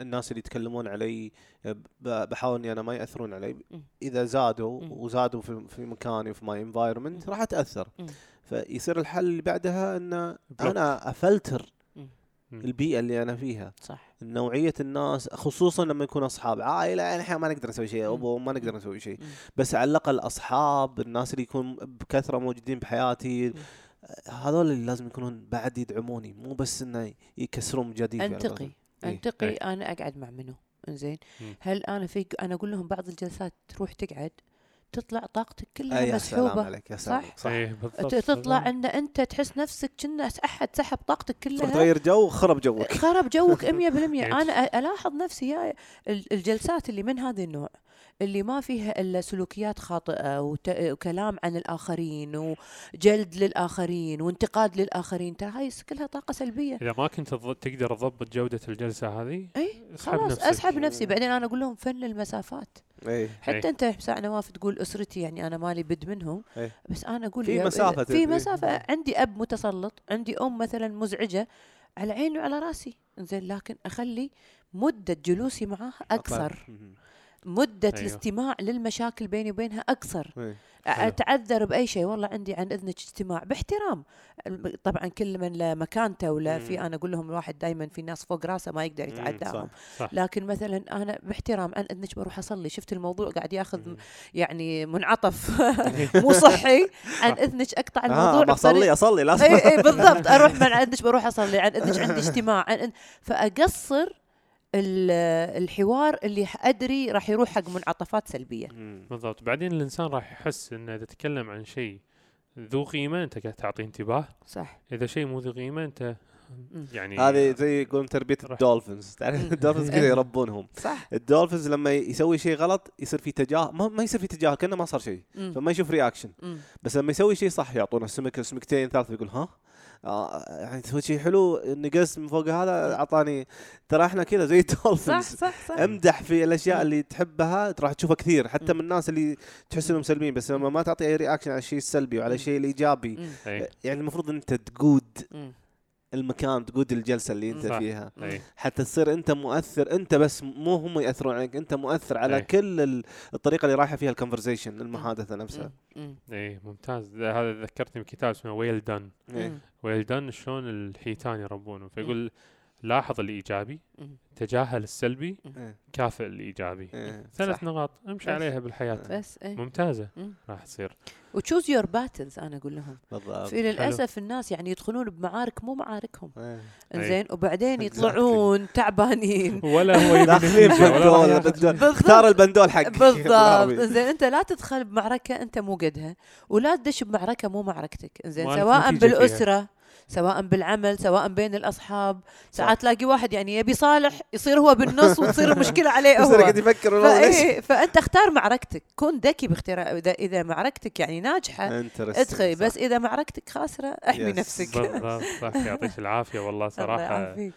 الناس اللي يتكلمون علي آه، بحاول إني أنا ما يأثرون علي. إذا زادوا. وزادوا في مكاني وفي my environment. راح أتأثر. فيصير الحل اللي بعدها إن block. أنا أفلتر. البيئة اللي أنا فيها صح نوعية الناس خصوصا لما يكون أصحاب عائله يعني إحنا ما نقدر نسوي شيء. أبو ما نقدر نسوي شيء. بس على الأقل أصحاب الناس اللي يكون بكثرة موجودين بحياتي هذول اللي لازم يكونون بعد يدعموني مو بس انه يكسرون جديد أنتقي إيه. أنتقي إيه. أنا أقعد مع منو إنزين مم. هل أنا في أنا أقول لهم بعض الجلسات تروح تقعد تطلع طاقتك كلها يا سلام مسحوبة عليك يا سلام. صح؟ صح إيه بالضبط. تطلع. إن أنت تحس نفسك كنا أحد سحب طاقتك كلها. تغير جو خرب جوك. خرب جوك 100% يعني أنا ألاحظ نفسي يا ال- الجلسات اللي من هذا النوع اللي ما فيها إلا سلوكيات خاطئة وت- وكلام عن الآخرين وجلد للآخرين وانتقاد للآخرين ترى هاي كلها طاقة سلبية. إذا ما كنت تض- تقدر تضبط جودة الجلسة هذه اي اسحب خلاص نفسك. أسحب نفسي. بعدين أنا أقول لهم فن المسافات. إيه حتى إيه. أنت ساعة نواف تقول أسرتي يعني أنا مالي بد منهم إيه. بس أنا أقول في مسافة في. مسافة عندي أب متسلط عندي أم مثلا مزعجة على عيني وعلى رأسي زين لكن أخلي مدة جلوسي معاها أقصر مم. مدة أيوة. الاستماع للمشاكل بيني وبينها اقصر. حلو. أتعذر بأي شيء والله عندي عن إذنك اجتماع باحترام طبعا كل من له مكانته ولا في. أنا أقول لهم الواحد دائما في ناس فوق راسه ما يقدر يتعداهم. لكن مثلا أنا باحترام عن إذنك بروح أصلي شفت الموضوع قاعد ياخذ مم. يعني منعطف مو صحي عن إذنك أقطع آه الموضوع ما أصلي أصلي لازم اي اي بالضبط أروح من عندك بروح أصلي عن إذنك عندي اجتماع عن فأقصر الحوار اللي أدري راح يروح حق منعطفات سلبية. بالضبط بعدين الإنسان راح يحس إنه إذا تكلم عن شيء ذو قيمة أنت قاعد تعطيه انتباه صح إذا شيء مو ذو قيمة أنت. يعني هذه زي يقولون تربية ال dolphins تعرف. ال dolphins كذا. يربونهم صح ال dolphins لما يسوي شيء غلط يصير في تجاهل ما, ما يصير في تجاهل كأنه ما صار شيء. فما يشوف reaction. بس لما يسوي شيء صح يعطونه سمك سمكتين ثلاثة يقول ها يعني تسوي شيء حلو نقص من فوق هذا أعطاني ترى إحنا كذا زي صح ال dolphins صح صح أمدح في الأشياء مم. اللي تحبها راح تشوفها كثير حتى مم. من الناس اللي تحس انهم سلبيين بس لما ما تعطي أي reaction على الشيء السلبي وعلى. الشيء الايجابي. اي يعني المفروض إن أنت تقود. المكان تقود الجلسة اللي أنت صح. فيها. حتى تصير أنت مؤثر أنت بس مو هم يأثرون عليك أنت مؤثر على أي. كل ال- الطريقة اللي رايحة فيها ال conversation المحادثة نفسها. إي. ممتاز. هذا ذكرتني بكتاب اسمه Whale Done. Whale Done شلون الحيتان يربونهم فيقول لاحظ الإيجابي. تجاهل السلبي إيه. كافئ الإيجابي إيه. ثلاث. نقاط امشي بس. عليها بالحياة بس إيه ممتازة مم. راح تصير و choose your battles أنا أقول لهم بالضبط في للأسف الناس يعني يدخلون بمعارك مو معاركهم إيه. إنزين وبعدين. يطلعون تعبانين ولا هو داخلين بندول. اختار البندول حقك بالضبط. إنزين أنت لا تدخل بمعركة أنت مو قدها ولا تدش بمعركة مو معركتك لك سواء. بالأسرة سواء بالعمل سواء بين الأصحاب. ساعات تلاقي واحد يعني يبي صالح يصير هو بالنص وتصير المشكلة عليه يصير هو. قاعد يفكر والله فأنت اختار معركتك. كن ذكي باختيار إذا إذا معركتك يعني ناجحة. ادخل. بس إذا معركتك خاسرة احمي. نفسك. بالضبط يعطيك العافية والله الله صراحة. يعافيك.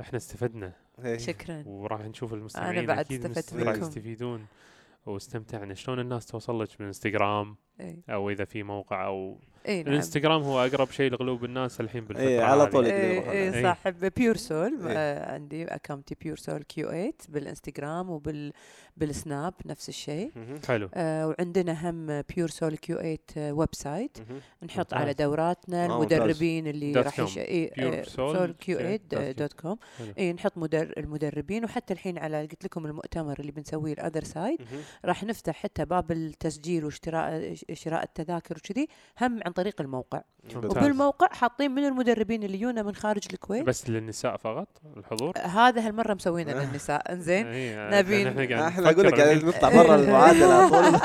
إحنا استفدنا. إيه. شكرا. وراح نشوف المستمعين. بعد أكيد استفدت منكم. يستفيدون واستمتعنا. شلون الناس توصل لك من إنستغرام؟ اي أو إذا في موقع أو اي نعم الإنستغرام هو أقرب شيء لقلوب الناس الحين بالفترة إيه، على طول اي عليه. اي صح Pure Soul إيه. آه عندي account ي Pure Soul Q 8 بالإنستغرام وبال بالسناب نفس الشيء. حلو آه وعندنا هم Pure Soul Q 8 آه website. نحط. على دوراتنا آه،. المدربين اللي dot راح com. يش... إيه Pure Soul Q 8 dot dot com. اي نحط مدر المدربين وحتى الحين على قلت لكم المؤتمر اللي بنسويه الاذر سايد. راح نفتح حتى باب التسجيل واشتراء شراء التذاكر وكذي هم عن طريق الموقع ممتاز. وبالموقع حاطين من المدربين اللي يجونا من خارج الكويت بس للنساء فقط الحضور هذا هالمرة مسوينا للنساء إنزين إيه، نبي- إحنا أقول لك يعني الحين. نطلع برا المعادلة طول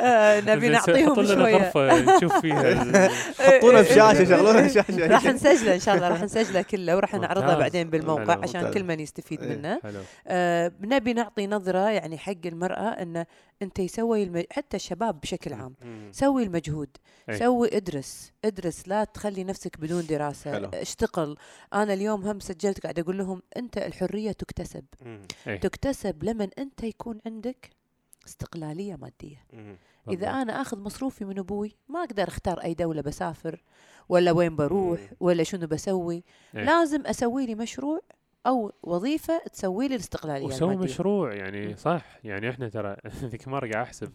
آه، نبي نعطيهم شوية غرفة نشوف فيها ال- حطونا في شاشة إيه، شغلونا إيه. شاشة راح نسجله إن شاء الله راح نسجله كله وراح نعرضه. بعدين بالموقع عشان. كل من يستفيد إيه. منه حلو آه نبي نعطي نظرة يعني حق المرأة إنه أنت يسوي الم... حتى الشباب بشكل عام مم. سوي المجهود أي. سوي ادرس ادرس لا تخلي نفسك بدون دراسة حلو. اشتغل أنا اليوم هم سجلت قاعد أقول لهم أنت الحرية تكتسب مم. إيه. تكتسب لمن أنت يكون عندك استقلالية مادية مم. إذا. أنا آخذ مصروفي من أبوي ما أقدر أختار أي دولة بسافر ولا وين بروح. ولا شنو بسوي إيه. لازم أسوي لي مشروع أو وظيفة تسوي لي الاستقلالية وسوي مشروع يعني. صح. يعني إحنا ترى ذيك مرة قاعد أحسب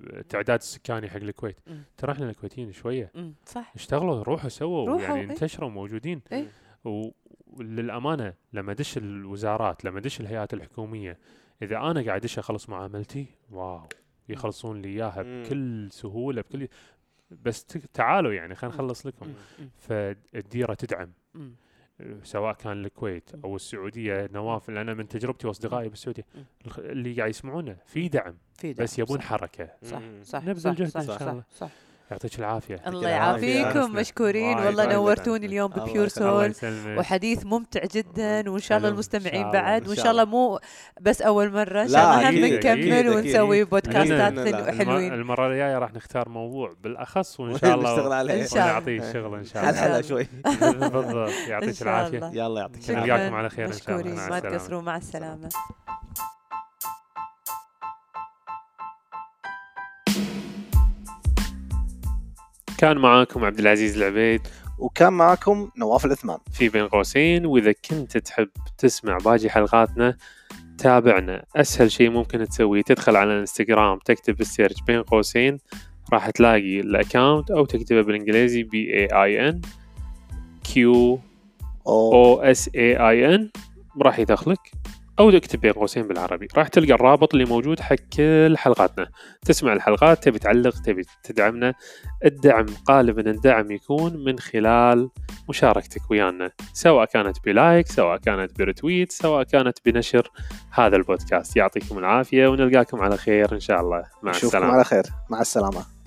التعداد السكاني حق الكويت. ترى إحنا الكويتيين شوية. صح. اشتغلوا روحوا سووا روحوا، يعني إيه. انتشروا موجودين. و- وللامانه لما دش الوزارات لما دش الهيئات الحكومية إذا أنا قاعد أدش أخلص معاملتي واو. يخلصون لي إياها. بكل سهولة بكل بس تعالوا يعني خلينا نخلص لكم. فالديرة تدعم. مم. سواء كان الكويت أو السعودية نواف لأن من تجربتي وأصدقائي بالسعودية اللي قاعد يسمعونه في دعم في دعم، بس يبون صح. حركة صح. صح نبذل صح جهد صح شاء صح, الله. صح. يعطيك العافية الله. يعافيكم. مشكورين والله نورتوني. اليوم ببيور سول يسلمك وحديث ممتع جدا وإن شاء الله. المستمعين. بعد وإن شاء الله. مو بس أول مرة ان شاء الله هم نكمل. ونسوي بودكاستات حلوين المرة الجاية راح نختار موضوع بالأخص وإن شاء الله نشتغل عليه إن شاء الله. ونعطيه الشغل إن شاء حل الله حلها شوي بالضبط يعطيك العافية. يلا يعطيك. العافية نلقاكم على خير إن شاء الله. مشكورين ما. تقصروا مع السلامة كان معاكم عبد العزيز العبيد وكان معكم نواف العثمان في بين قوسين وإذا كنت تحب تسمع باقي حلقاتنا تابعنا. أسهل شيء ممكن تسويه تدخل على الانستغرام تكتب بال search بين قوسين راح تلاقي ال account أو تكتبه بالإنجليزي B E I N Q أو S E I N راح يدخلك. أو تكتب بين قوسين بالعربي. راح تلقى الرابط اللي موجود حق كل حلقاتنا. تسمع الحلقات تبي تعلق تبي تدعمنا. الدعم غالبا الدعم يكون من خلال مشاركتك ويانا. سواء كانت بلايك سواء كانت برتويت سواء كانت بنشر هذا البودكاست. يعطيكم العافية ونلقاكم على خير إن شاء الله. مع السلامة. على خير. مع السلامة.